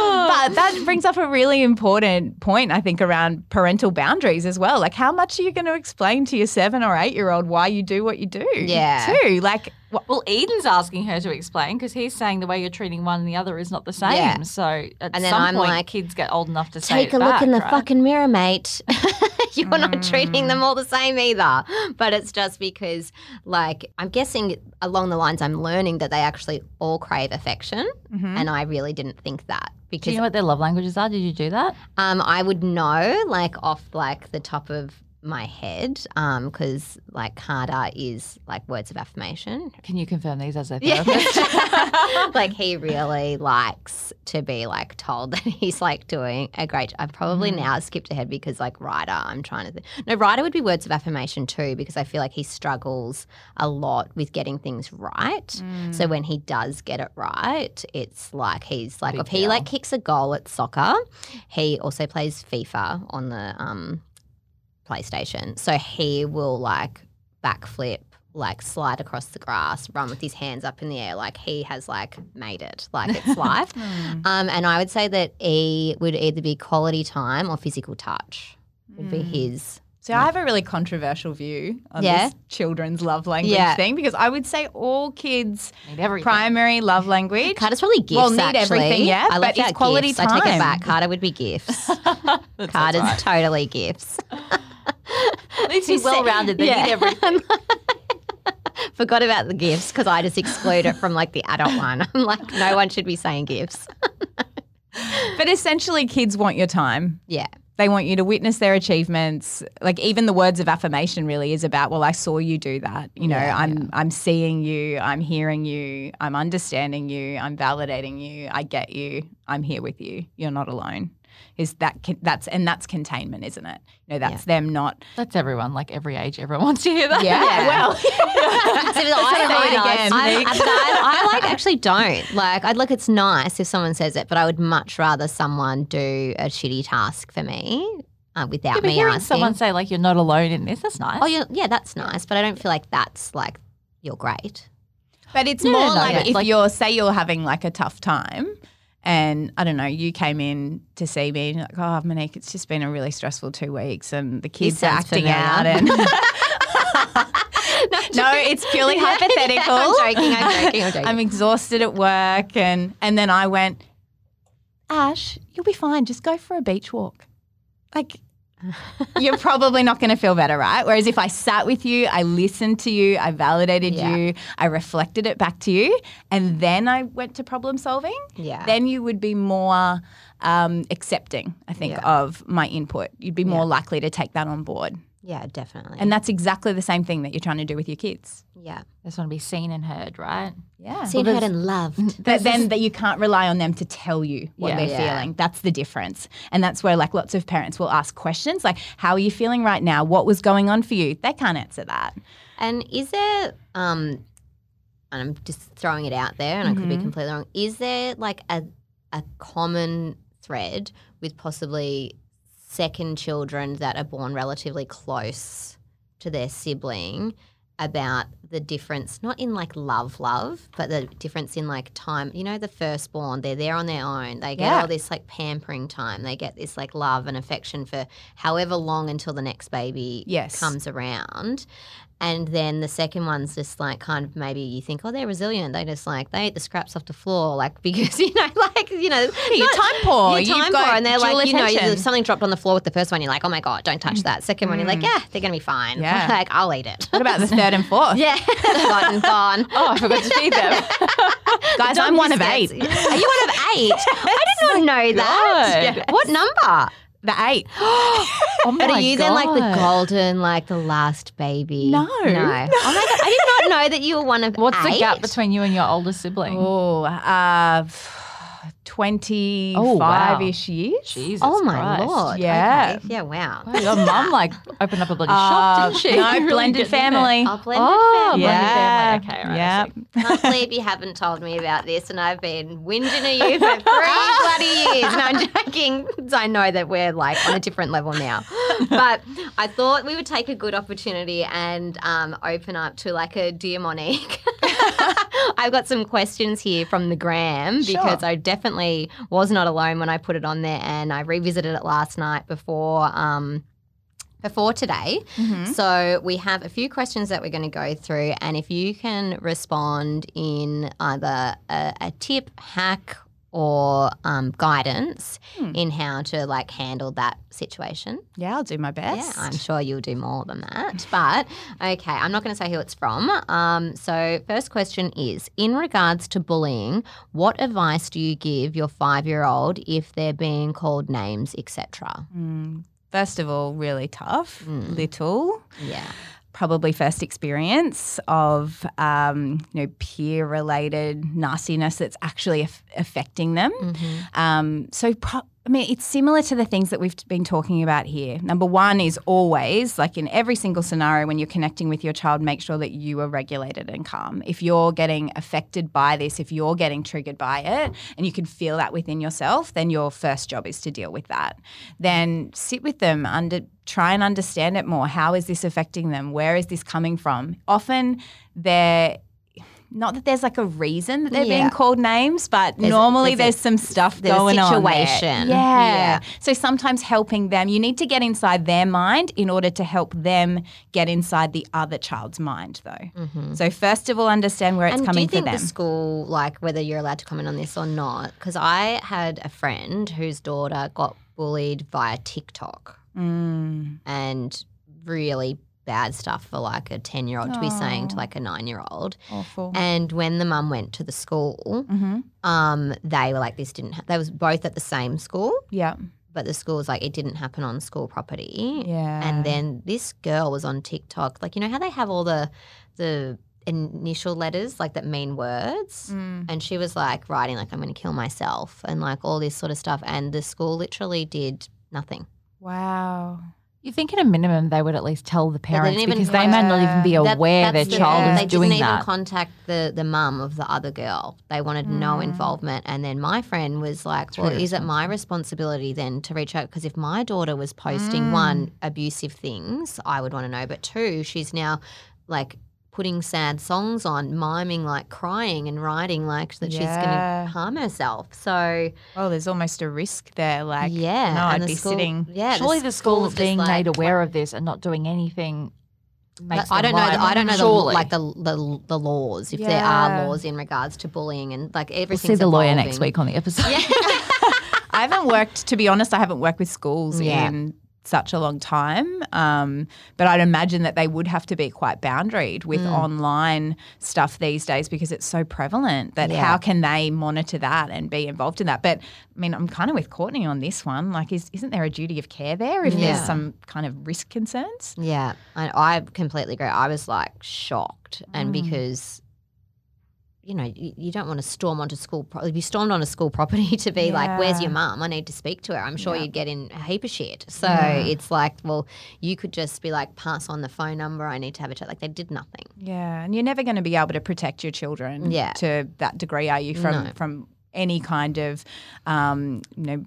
But that brings up a really important point, I think, around parental boundaries as well. Like, how much are you going to explain to your seven or eight year old why you do what you do? Yeah. Too. Like, Well, Eden's asking her to explain because he's saying the way you're treating one and the other is not the same. Yeah. So at And then some I'm point, like, kids get old enough to say Take a look back, in the right? fucking mirror, mate. You're not treating them all the same either. But it's just because, like, I'm guessing along the lines I'm learning that they actually all crave affection. And I really didn't think that Do because you know what their love languages are? Did you do that? um, I would know, like, off like the top of my head, um, because like Carter is like words of affirmation. Can you confirm these as a Yeah. therapist? like he really likes to be like told that he's like doing a great. I've probably now skipped ahead because like Ryder, I'm trying to. Th- no, Ryder would be words of affirmation too because I feel like he struggles a lot with getting things right. So when he does get it right, it's like he's like Big if he deal. like kicks a goal at soccer, he also plays FIFA on the um PlayStation. So he will like backflip like slide across the grass, run with his hands up in the air, like he has like made it, like it's life. um, and I would say that E would either be quality time or physical touch would be his. So I have a really controversial view on Yeah? this children's love language Yeah. thing because I would say all kids' Need everything. primary love language. Carter's probably gifts. Well, need actually. everything, yeah, I but left it's quality gifts. I take it back. Carter would be gifts. That's Carter's right. totally gifts. At least he's well rounded. They Yeah. need everything. Forgot about the gifts because I just exclude it from like the adult one. I'm like, no one should be saying gifts. But essentially, kids want your time. Yeah. They want you to witness their achievements. Like even the words of affirmation really is about, well, I saw you do that. You know, Yeah, I'm I'm seeing you, I'm hearing you, I'm understanding you, I'm validating you, I get you, I'm here with you. You're not alone. Is that con- that's and that's containment, isn't it? You know, that's them not. That's everyone, like every age. Everyone wants to hear that. Yeah. Well, So I, Say it again, I- Nick. I, I like actually don't like. I'd look. It's nice if someone says it, but I would much rather someone do a shitty task for me uh, without Yeah, but me hearing asking. someone say like you're not alone in this, that's nice. oh, you yeah, that's nice, but I don't feel like that's like you're great. But it's No, no, more no, like yeah. if Like- you're say you're having like a tough time and I don't know, you came in to see me and you're like, Oh, Monique, it's just been a really stressful two weeks and the kids are acting familiar. out and No, it's purely Yeah, hypothetical. yeah, I'm joking, I'm joking, I'm joking. I'm exhausted at work and and then I went, Ash, you'll be fine. Just go for a beach walk. Like you're probably not going to feel better, right? Whereas if I sat with you, I listened to you, I validated Yeah. you, I reflected it back to you, and then I went to problem solving, Yeah. then you would be more um, accepting, I think, Yeah. of my input. You'd be more likely to take that on board. Yeah, definitely. And that's exactly the same thing that you're trying to do with your kids. yeah, Just want to be seen and heard, right? Yeah. seen, heard, and loved. But then that you can't rely on them to tell you what Yeah. they're Yeah. feeling. That's the difference. And that's where like lots of parents will ask questions like, How are you feeling right now? What was going on for you? They can't answer that. And is there, um, and I'm just throwing it out there, and I could be completely wrong. Is there like a a common thread with possibly second children that are born relatively close to their sibling about the difference, not in like love, love, but the difference in like time. You know, the firstborn, they're there on their own. They get Yeah. all this like pampering time. They get this like love and affection for however long until the next baby Yes. comes around. And then the second one's just like kind of maybe you think, oh, they're resilient. They just like they eat the scraps off the floor, like because you know, like you know, you're time poor. You're You've time got poor, and they're like, you know, something dropped on the floor with the first one, you're like, oh my god, don't touch mm. that. Second one, you're like, mm. yeah, they're gonna be fine. Yeah. like I'll eat it. What about the third and fourth? yeah, gone, gone. Oh, I forgot to feed them. Guys, I'm one of eight. Are you one of eight? I did not know oh that. God. What number? The eight. Oh my But are you then like the golden, like the last baby? No. no. Oh my god, I did not know that you were one of What's eight. the gap between you and your older sibling? Oh, uh, 25 ish years. Jesus Oh my Christ. lord! Yeah. Okay. yeah, wow. Wow, Your mum like opened up a bloody Uh, shop, didn't she? no, Really blended getting in family. I'll blend Oh, with blended Yeah. family. Okay, all right, I yeah. see. Can't believe you haven't told me about this, and I've been whinging at you for three bloody years. No, I'm joking. I know that we're like on a different level now, but I thought we would take a good opportunity and um, open up to like a dear Monique. I've got some questions here from the gram because Sure. I definitely was not alone when I put it on there, and I revisited it last night before. Um, before today. So we have a few questions that we're going to go through, and if you can respond in either a, a tip, hack, or um, guidance in how to like handle that situation. Yeah, I'll do my best. Yeah, I'm sure you'll do more than that. But okay, I'm not going to say who it's from. Um, so, first question is In regards to bullying, what advice do you give your five year old if they're being called names, etc.? Mm, First of all, really tough, Mm. little. Yeah. Probably first experience of um, you know peer related nastiness that's actually aff- affecting them. Mm-hmm. Um, so, pro- I mean, it's similar to the things that we've been talking about here. Number one is always, like in every single scenario, when you're connecting with your child, make sure that you are regulated and calm. If you're getting affected by this, if you're getting triggered by it, and you can feel that within yourself, then your first job is to deal with that. Then sit with them under. try and understand it more. How is this affecting them? Where is this coming from? Often they're not that there's like a reason that they're Yeah. being called names, but There's a- normally there's there's, a- some stuff there's a going on. situation. Yeah. Yeah. So sometimes helping them, you need to get inside their mind in order to help them get inside the other child's mind, though. So first of all, understand where it's and do coming you think the school, like whether you're allowed to comment on this or not? Because I had a friend whose daughter got bullied via TikTok Mm. and really bad stuff for like a 10 year old to be saying to like a nine year old. Awful. And when the mum went to the school, hmm um, they were like, this didn't, ha-. they was both at the same school, Yeah. but the school was like, it didn't happen on school property. Yeah. And then this girl was on TikTok, like you know how they have all the the initial letters like that mean words, Mm. and she was like writing like I'm going to kill myself and like all this sort of stuff, and the school literally did nothing. Wow. You think at a minimum they would at least tell the parents didn't because they might not even be aware That- their the- child Yeah. is they doing that. They didn't even contact the the mum of the other girl. They wanted no Mm. involvement, and then my friend was like, "Well, is it my responsibility then to reach out? Because if my daughter was posting Mm. one abusive things, I would want to know. But two, she's now like." Putting sad songs on, miming like crying and writing like that she's going to harm herself. So Oh, there's almost a risk there. Like, yeah, no, I'd be school- sitting. Yeah, Surely the school is being like, made aware of this and not doing anything. Makes I don't know. The, I don't know the, like the, the the laws if there are laws in regards to bullying and like We'll everything. see the lawyer next week on the episode. I haven't worked, to be honest, I haven't worked with schools Yeah. in such a long time. Um, but I'd imagine that they would have to be quite boundaried with Mm. online stuff these days because it's so prevalent that Yeah. how can they monitor that and be involved in that? But I mean, I'm kind of with Courtney on this one. Like, is, isn't there a duty of care there if Yeah. there's some kind of risk concerns? Yeah, I, I completely agree. I was like shocked, and Mm. because you know you, you don't want to storm onto school. Pro- if you stormed on a school property to be like, "Where's your mum? I need to speak to her." I'm sure Yeah. you'd get in a heap of shit. So Yeah. it's like, well, you could just be like, "Pass on the phone number. I need to have a chat." Like they did nothing. Yeah, and you're never going to be able to protect your children Yeah. to that degree, are you? From No. from any kind of um, you know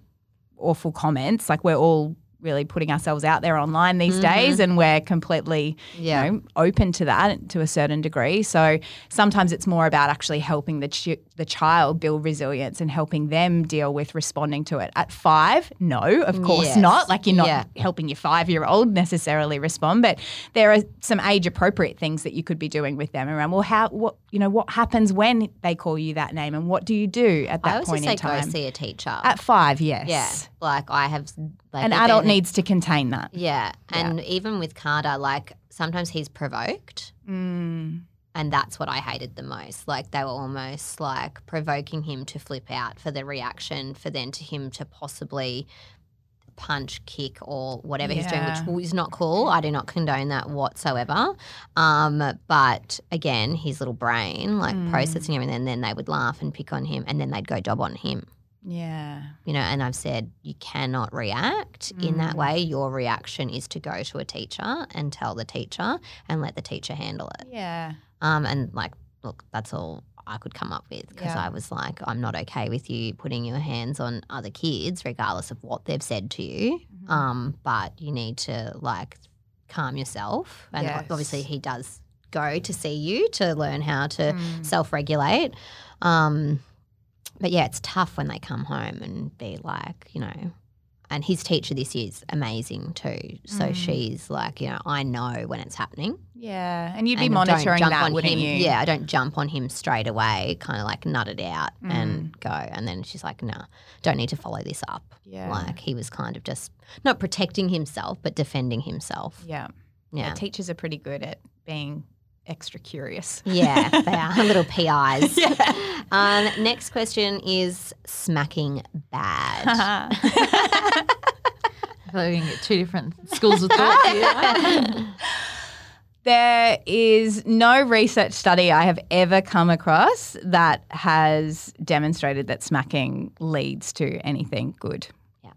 awful comments. Like we're all really putting ourselves out there online these mm-hmm. days, and we're completely Yeah. you know open to that to a certain degree. So sometimes it's more about actually helping the ch- the child build resilience and helping them deal with responding to it. At five, no, of course Yes. not. Like you're not Yeah. helping your five year old necessarily respond, but there are some age appropriate things that you could be doing with them around. Well, how what you know what happens when they call you that name, and what do you do at that always point in time? go see a teacher. At five, yes. yeah, like I have. Like An adult needs to contain that. Yeah, and even with Carter, like sometimes he's provoked. Mm. And that's what I hated the most. Like they were almost like provoking him to flip out for the reaction, for then to him to possibly punch, kick, or whatever he's doing, which is not cool. I do not condone that whatsoever. Um, but again, his little brain, like Mm. processing everything, and then they would laugh and pick on him, and then they'd go job on him. Yeah. You know, and I've said you cannot react in that Mm. way. Your reaction is to go to a teacher and tell the teacher and let the teacher handle it. Yeah. Um, and like, look, that's all I could come up with because Yeah. I was like, I'm not okay with you putting your hands on other kids, regardless of what they've said to you. Mm-hmm. Um, but you need to like calm yourself. And Yes. obviously, he does go to see you to learn how to Mm. self regulate. Um, but yeah, it's tough when they come home and be like, you know, and his teacher this year is amazing too. So Mm. she's like, you know, I know when it's happening. Yeah. And you'd be and monitoring jump that, on wouldn't him. you? Yeah, I don't jump on him straight away, kind of like nut it out Mm. and go. And then she's like, no, don't need to follow this up. Yeah. Like he was kind of just not protecting himself, but defending himself. Yeah. Yeah. Teachers are pretty good at being extra curious. Yeah, they are little PIs. Yeah. Um, next question is smacking bad. I thought we can get two different schools of thought here. There is no research study I have ever come across that has demonstrated that smacking leads to anything good. Yeah.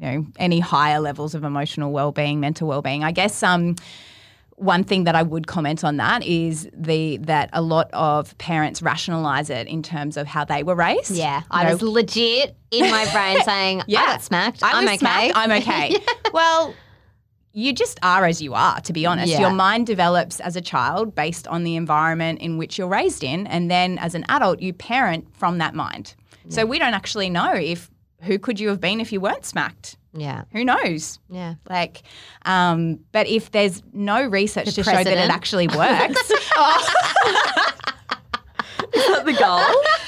You know, any higher levels of emotional well-being, mental well-being. I guess um one thing that I would comment on that is the that a lot of parents rationalize it in terms of how they were raised. Yeah, You I know, was legit in my brain saying, I Yeah. got smacked. I I'm was okay. smacked, I'm okay. Well, you just are as you are, to be honest. Yeah. Your mind develops as a child based on the environment in which you're raised in. And then as an adult, you parent from that mind. So we don't actually know if who could you have been if you weren't smacked. Yeah. Who knows? Yeah. Like, um, but if there's no research to show that it actually works, Is that the goal?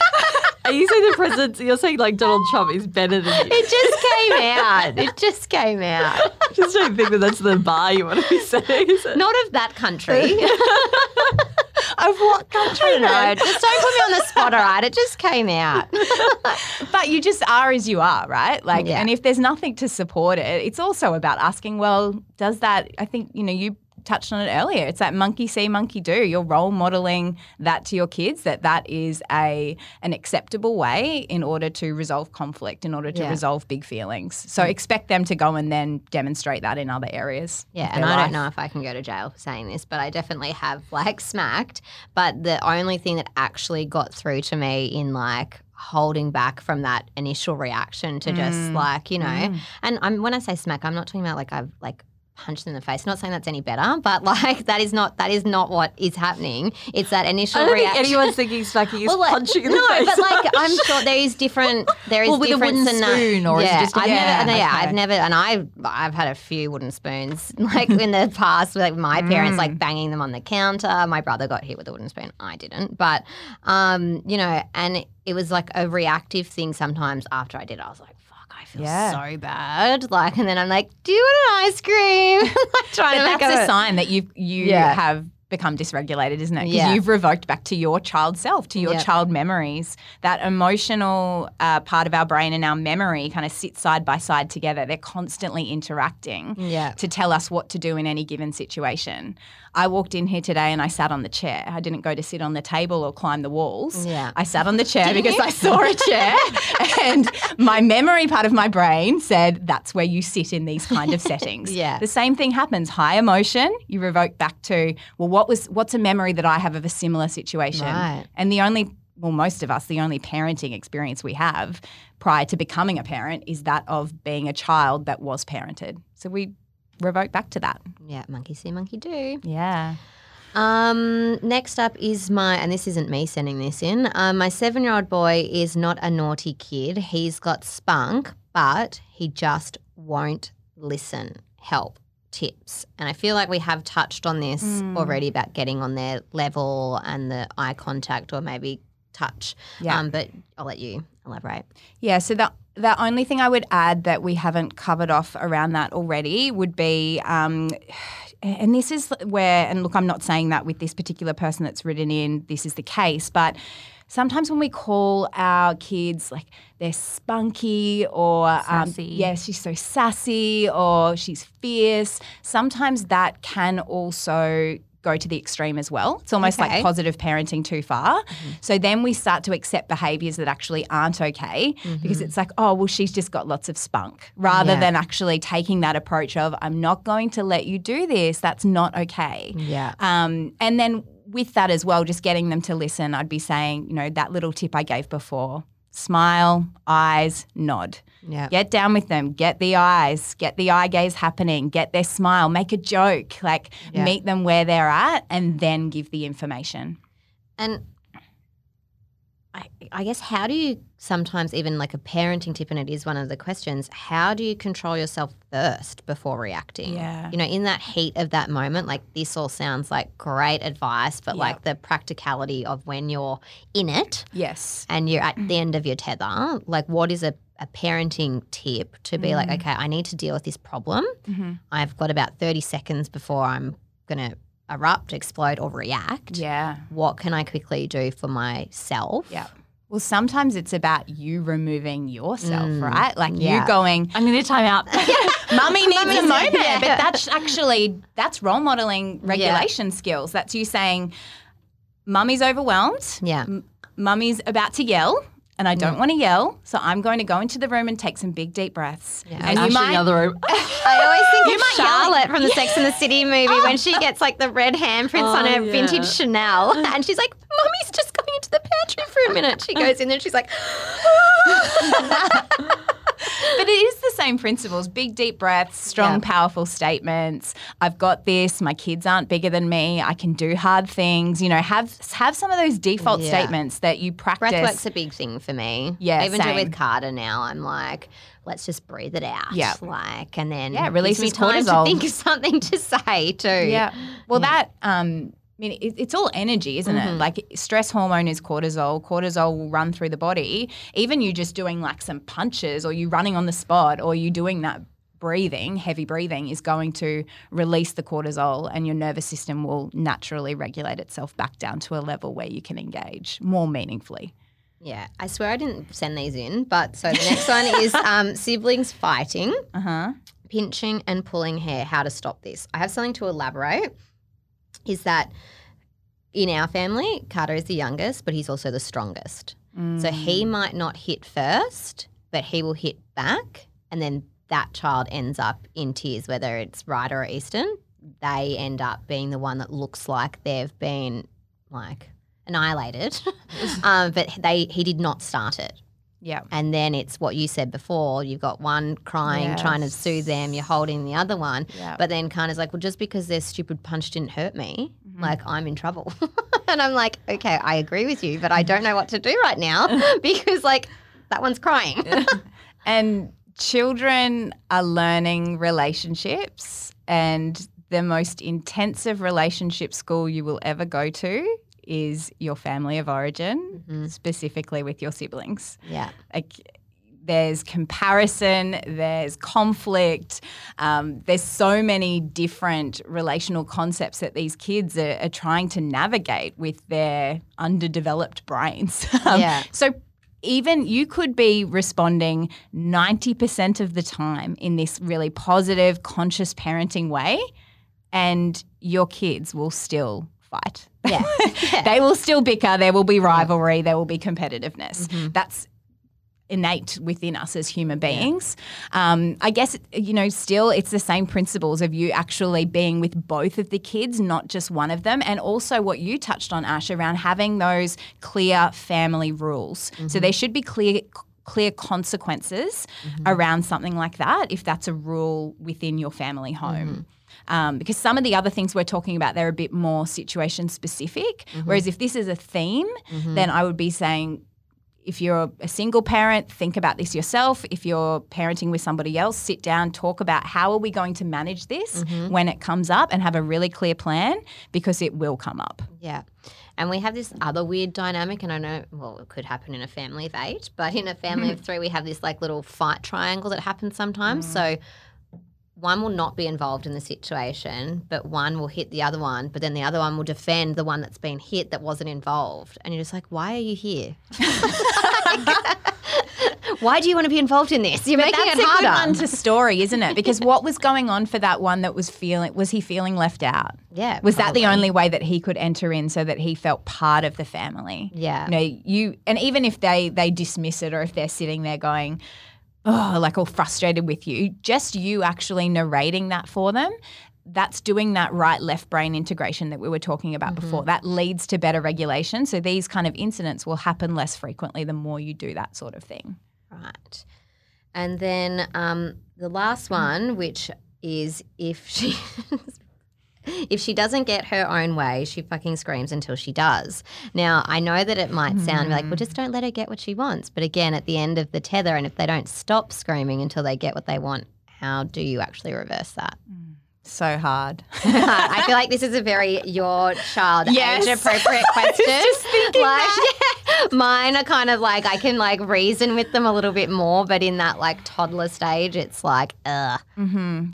Are you saying the president? You're saying like Donald Trump is better than you? It just came out. It just came out. Just don't think that that's the bar you want to be saying. Is it? Not of that country. of what country? no, just don't put me on the spot, all right? It just came out. But you just are as you are, right? Like, Yeah. and if there's nothing to support it, it's also about asking, well, does that, I think, you know, you touched on it earlier. It's that monkey see, monkey do. You're role modeling that to your kids that that is a an acceptable way in order to resolve conflict, in order to Yeah. resolve big feelings. So expect them to go and then demonstrate that in other areas. Yeah, and I life. don't know if I can go to jail for saying this, but I definitely have like smacked. But the only thing that actually got through to me in like holding back from that initial reaction to just Mm. like you know, and I'm when I say smack, I'm not talking about like I've like punched in the face. Not saying that's any better, but like that is not that is not what is happening. It's that initial I don't reaction. think anyone's thinking smacking is Well, like, punching in no, the face. No, but like I'm sure there is different. There is Well, with a wooden spoon, or is it yeah, just a- I've Yeah, never, yeah, okay. I've never, and I've I've had a few wooden spoons like in the past, like my parents like banging them on the counter. My brother got hit with a wooden spoon. I didn't, but um, you know, and it was like a reactive thing. Sometimes after I did, I was like. "Fuck, I feel Yeah. so bad. Like, and then I'm like, "Do you want an ice cream?" like trying But to that's a it- sign that you you Yeah. have become dysregulated, isn't it? Because Yeah. you've revoked back to your child self, to your Yep. child memories. That emotional uh, part of our brain and our memory kind of sit side by side together. They're constantly interacting Yeah. to tell us what to do in any given situation. I walked in here today and I sat on the chair. I didn't go to sit on the table or climb the walls. Yeah. I sat on the chair because I saw a chair and my memory part of my brain said that's where you sit in these kind of settings. Yeah. The same thing happens. High emotion, you revoke back to, well, what was what's a memory that I have of a similar situation? Right. And the only well, most of us, the only parenting experience we have prior to becoming a parent is that of being a child that was parented. So we revoke back to that. Yeah, monkey see, monkey do. Yeah. Um, next up is my, and this isn't me sending this in. Um, my seven year old boy is not a naughty kid. He's got spunk, but he just won't listen. Help. Tips. And I feel like we have touched on this already about getting on their level and the eye contact or maybe touch. Yeah. Um, but I'll let you elaborate. Yeah, so the the only thing I would add that we haven't covered off around that already would be, um, and this is where, and look, I'm not saying that with this particular person that's written in, this is the case, but sometimes when we call our kids like they're spunky or um, yeah, she's so sassy or she's fierce, sometimes that can also go to the extreme as well. It's almost Okay. like positive parenting too far. So then we start to accept behaviors that actually aren't okay because it's like, oh, well, she's just got lots of spunk rather Yeah. than actually taking that approach of, I'm not going to let you do this. That's not okay. Yeah. Um, and then with that as well, just getting them to listen, I'd be saying, you know, that little tip I gave before smile, eyes, nod. Yeah. Get down with them, get the eyes, get the eye gaze happening, get their smile, make a joke, like Yeah. meet them where they're at, and then give the information. And I, I guess how do you sometimes even like a parenting tip, and it is one of the questions, how do you control yourself first before reacting? Yeah. You know, in that heat of that moment, like this all sounds like great advice, but Yeah. like the practicality of when you're in it Yes. and you're at the end of your tether, like what is a, a parenting tip to be like, Mm. okay, I need to deal with this problem. Mm-hmm. I've got about 30 seconds before I'm going to erupt, explode, or react Yeah. what can I quickly do for myself? Yeah. Well, sometimes it's about you removing yourself, Mm, right? Like yeah. you going, i'm need a timeout. Mummy needs a moment. yeah. But that's actually that's role modeling regulation skills. That's you saying, Mummy's overwhelmed. Yeah. M- Mummy's about to yell. And I don't want to yell, so I'm going to go into the room and take some big deep breaths. Yeah. And Ash you might, the other room. I always think You of might yell Charlotte from the Sex and the City movie when she gets like the red handprints on Oh, her yeah. vintage Chanel and she's like, Mummy's just going into the pantry for a minute. She goes in there and she's like, But it is the same same principles. Big deep breaths, strong, Yeah. powerful statements. I've got this. My kids aren't bigger than me. I can do hard things. You know, have have some of those default Yeah. statements that you practice. Breathwork's a big thing for me. Yeah, I even do it with Carter now. I'm like, let's just breathe it out. Yeah. Like, and then Yeah, gives releases me time cortisol. to think of something to say too. Yeah. Well, that um, I mean, it, it's all energy, isn't Mm-hmm. it? Like stress hormone is cortisol. Cortisol will run through the body. Even you just doing like some punches, or you running on the spot, or you doing that breathing, heavy breathing, is going to release the cortisol, and your nervous system will naturally regulate itself back down to a level where you can engage more meaningfully. Yeah. I swear I didn't send these in, but so the next one is um, siblings fighting, Uh huh. pinching, and pulling hair. How to stop this? I have something to elaborate. Is that in our family, Carter is the youngest, but he's also the strongest. So he might not hit first, but he will hit back, and then that child ends up in tears, whether it's Ryder or Easton. They end up being the one that looks like they've been like annihilated, um, but they he did not start it. Yeah. And then it's what you said before. You've got one crying, trying to soothe them. You're holding the other one. Yeah. But then kind of like, well, just because their stupid punch didn't hurt me, Mm-hmm. like I'm in trouble. and I'm like, okay, I agree with you, but I don't know what to do right now because like that one's crying. And children are learning relationships, and the most intensive relationship school you will ever go to is your family of origin, specifically with your siblings. yeah. Like, there's comparison, there's conflict, um, there's so many different relational concepts that these kids are, are trying to navigate with their underdeveloped brains. Um, Yeah. So even you could be responding 90% of the time in this really positive, conscious parenting way, and your kids will still fight. Yeah. they will still bicker. There will be mm-hmm. rivalry. There will be competitiveness. Mm-hmm. That's innate within us as human beings. Um, I guess, you know, still it's the same principles of you actually being with both of the kids, not just one of them. And also what you touched on, Ash, around having those clear family rules. So mm-hmm. there should be clear clear consequences around something like that if that's a rule within your family home. Um, because some of the other things we're talking about, they're a bit more situation specific. Mm-hmm. Whereas if this is a theme, mm-hmm. then I would be saying, if you're a single parent, think about this yourself. If you're parenting with somebody else, sit down, talk about how are we going to manage this mm-hmm. when it comes up and have a really clear plan because it will come up. Yeah. And we have this other weird dynamic, and I know, well, it could happen in a family of eight, but in a family of three, we have this like little fight triangle that happens sometimes. Mm. So one will not be involved in the situation, but one will hit the other one, but then the other one will defend the one that's been hit that wasn't involved. And you're just like, why are you here? why do you want to be involved in this? You're making That's it a good harder. one to story, isn't it? Because what was going on for that one that was feeling was he feeling left out? yeah. Was that the only way that he could enter in so that he felt part of the family? Yeah. You know, you and even if they they dismiss it or if they're sitting there going, oh, like all frustrated with you, just you actually narrating that for them. That's doing that right left brain integration that we were talking about before. That leads to better regulation. So these kind of incidents will happen less frequently the more you do that sort of thing. Right. And then um, the last one, which is if she if she doesn't get her own way, she fucking screams until she does. Now, I know that it might sound like, well, just don't let her get what she wants. But again, at the end of the tether, and if they don't stop screaming until they get what they want, how do you actually reverse that? Mm. So hard. I feel like this is a very your child Yes. age appropriate question. like, yeah, mine are kind of like I can like reason with them a little bit more, but in that like toddler stage, it's like, ugh.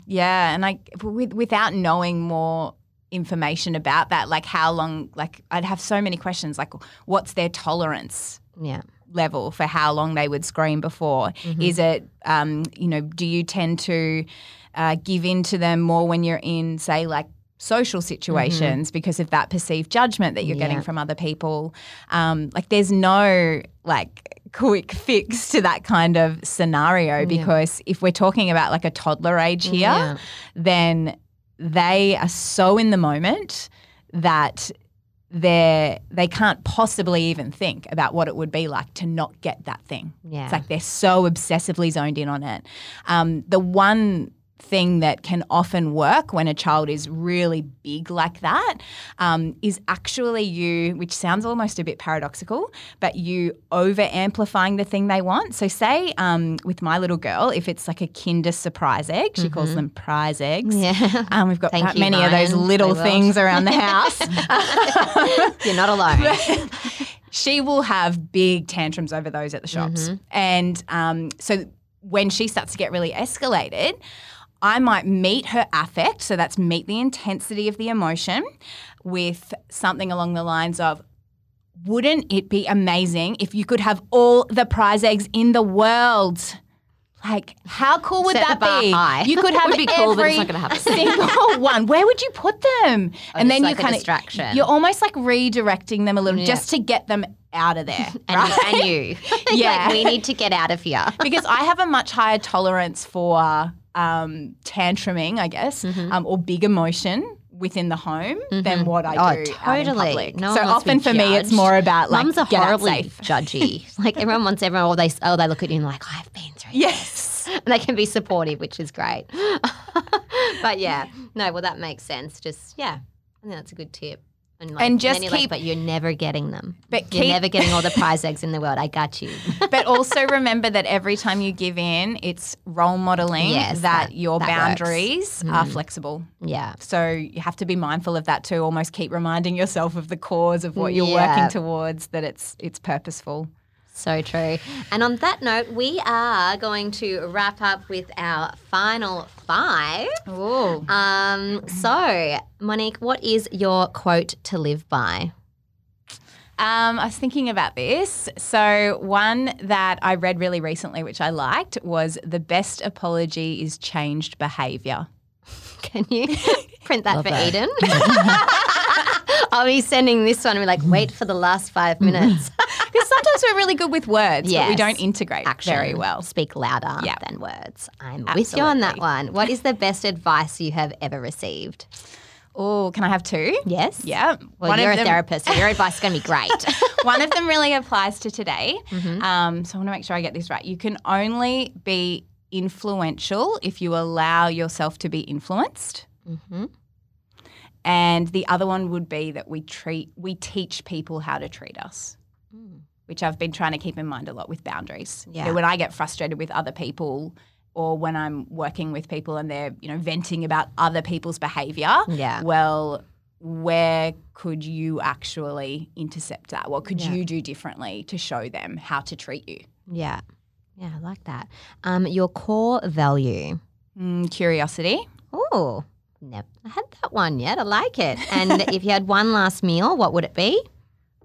Yeah, and like with, without knowing more information about that, like how long, like I'd have so many questions, like what's their tolerance Yeah. level for how long they would scream before? Mm-hmm. Is it, um, you know, do you tend to uh, give in to them more when you're in, say, like social situations because of that perceived judgment that you're Mm-hmm. Yeah. getting from other people? Um, like, there's no like quick fix to that kind of scenario because if we're talking about like a toddler age here, Yeah. then they are so in the moment that they're they can't possibly even think about what it would be like to not get that thing. Yeah. It's like they're so obsessively zoned in on it. Um, the one thing that can often work when a child is really big like that um, is actually you, which sounds almost a bit paradoxical, but you over amplifying the thing they want. So, say um, with my little girl, if it's like a Kinder surprise egg, she calls them prize eggs. Yeah. Um, we've got Thank that many of those little things around the house. You're not alone. she will have big tantrums over those at the shops. And um, so when she starts to get really escalated, I might meet her affect, so that's meet the intensity of the emotion with something along the lines of, wouldn't it be amazing if you could have all the prize eggs in the world? Like, how cool would Set that be? high. You could have be cool, but every it's not gonna happen. single one. Where would you put them? Oh, just like you kinda- distraction. You're almost like redirecting them a little Yeah. just to get them out of there. And, right? and you. Yeah. like, we need to get out of here. because I have a much higher tolerance for um, tantruming, I guess, Mm-hmm. um, or big emotion within the home than what I Oh, do out in totally. public. No so one wants to often be for me, it's more about like Mums are get out horribly safe. judgy. like everyone wants everyone, or they, oh, they look at you and like, I've been through Yes. and they can be supportive, which is great. but yeah, no, well, that makes sense. Just yeah, I think that's a good tip. And, like, And just you're like, keep- but you're never getting them. But you're keep- never getting all the prize eggs in the world. I got you. but also remember that every time you give in, it's role modeling Yes, that, that- your that works. boundaries are Mm. flexible. yeah. So you have to be mindful of that too. Almost keep reminding yourself of the cause of what you're Yeah. working towards. That it's it's purposeful. So true. And on that note, we are going to wrap up with our final five. Oh, Um, so, Monique, what is your quote to live by? Um, I was thinking about this. So, one that I read really recently, which I liked, was the best apology is changed behavior. Can you print that Love for that. Eden? I'll be sending this one and be like, wait for the last five minutes. Because sometimes we're really good with words, but we don't integrate Action. very well. Speak louder Yeah. than words. I'm with you on that one. What is the best advice you have ever received? Oh, can I have two? Yes? Yeah. Well, one you're of a them, therapist, so your advice is going to be great. one of them really applies to today. Mm-hmm. Um, so I want to make sure I get this right. You can only be influential if you allow yourself to be influenced. hmm And the other one would be that we treat we teach people how to treat us. Which I've been trying to keep in mind a lot with boundaries. You know, Yeah. when I get frustrated with other people or when I'm working with people and they're, you know, venting about other people's behavior, Yeah. well, where could you actually intercept that? What could Yeah. you do differently to show them how to treat you? Yeah. Yeah, I like that. Um, your core value. Mm, curiosity. Oh, never had that one yet. I like it. And if you had one last meal, what would it be?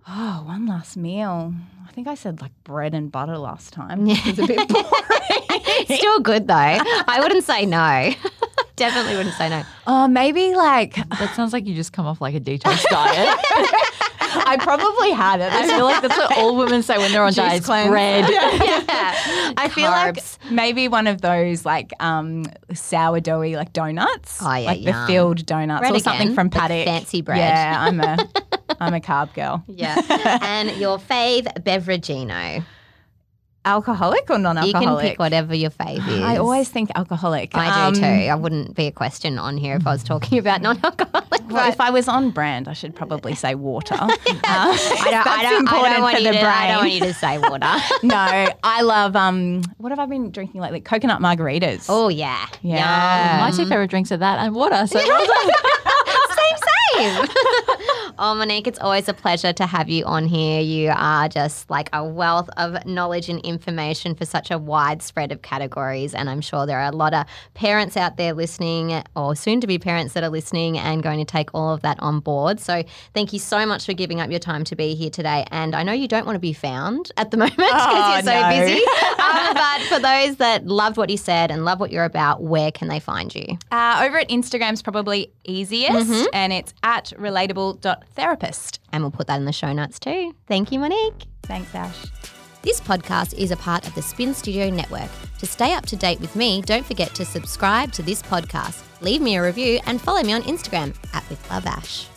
Oh, one last meal. I think I said like bread and butter last time. Yeah. It's a bit boring. Still good though. I wouldn't say no. Definitely wouldn't say no. oh, maybe like That sounds like you just come off like a detox diet. I probably had it. I feel like that's what all women say when they're on Juice diets. cleanse. Bread. Yeah. I feel like maybe one of those like um, sourdoughy like donuts, Oh, yeah, like yum. the filled donuts Bread or something again, from like Paddock. fancy bread. Yeah, I'm a I'm a carb girl. Yeah. and your fave beverageino. Alcoholic or non-alcoholic? You can pick whatever your fave is. I always think alcoholic. I Um, do too. I wouldn't be a question on here if I was talking about non-alcoholic. Well, if I was on brand, I should probably say water. Uh, I don't, I don't, I don't want for you the to, I don't want you to say water. no, I love um. What have I been drinking lately? Coconut margaritas. oh yeah. Yeah. My two favorite drinks are that and water. So well done. same, same. oh, Monique, it's always a pleasure to have you on here. You are just like a wealth of knowledge and information for such a wide spread of categories. And I'm sure there are a lot of parents out there listening, or soon to be parents that are listening and going to take all of that on board. So thank you so much for giving up your time to be here today. And I know you don't want to be found at the moment because Oh, you're so no. busy. Um, but for those that loved what you said and love what you're about, where can they find you? Uh, over at Instagram's probably easiest, Mm-hmm. and it's at relatable.therapist. And we'll put that in the show notes too. Thank you, Monique. Thanks, Ash. This podcast is a part of the Spin Studio Network. To stay up to date with me, don't forget to subscribe to this podcast, leave me a review, and follow me on Instagram at With Love Ash.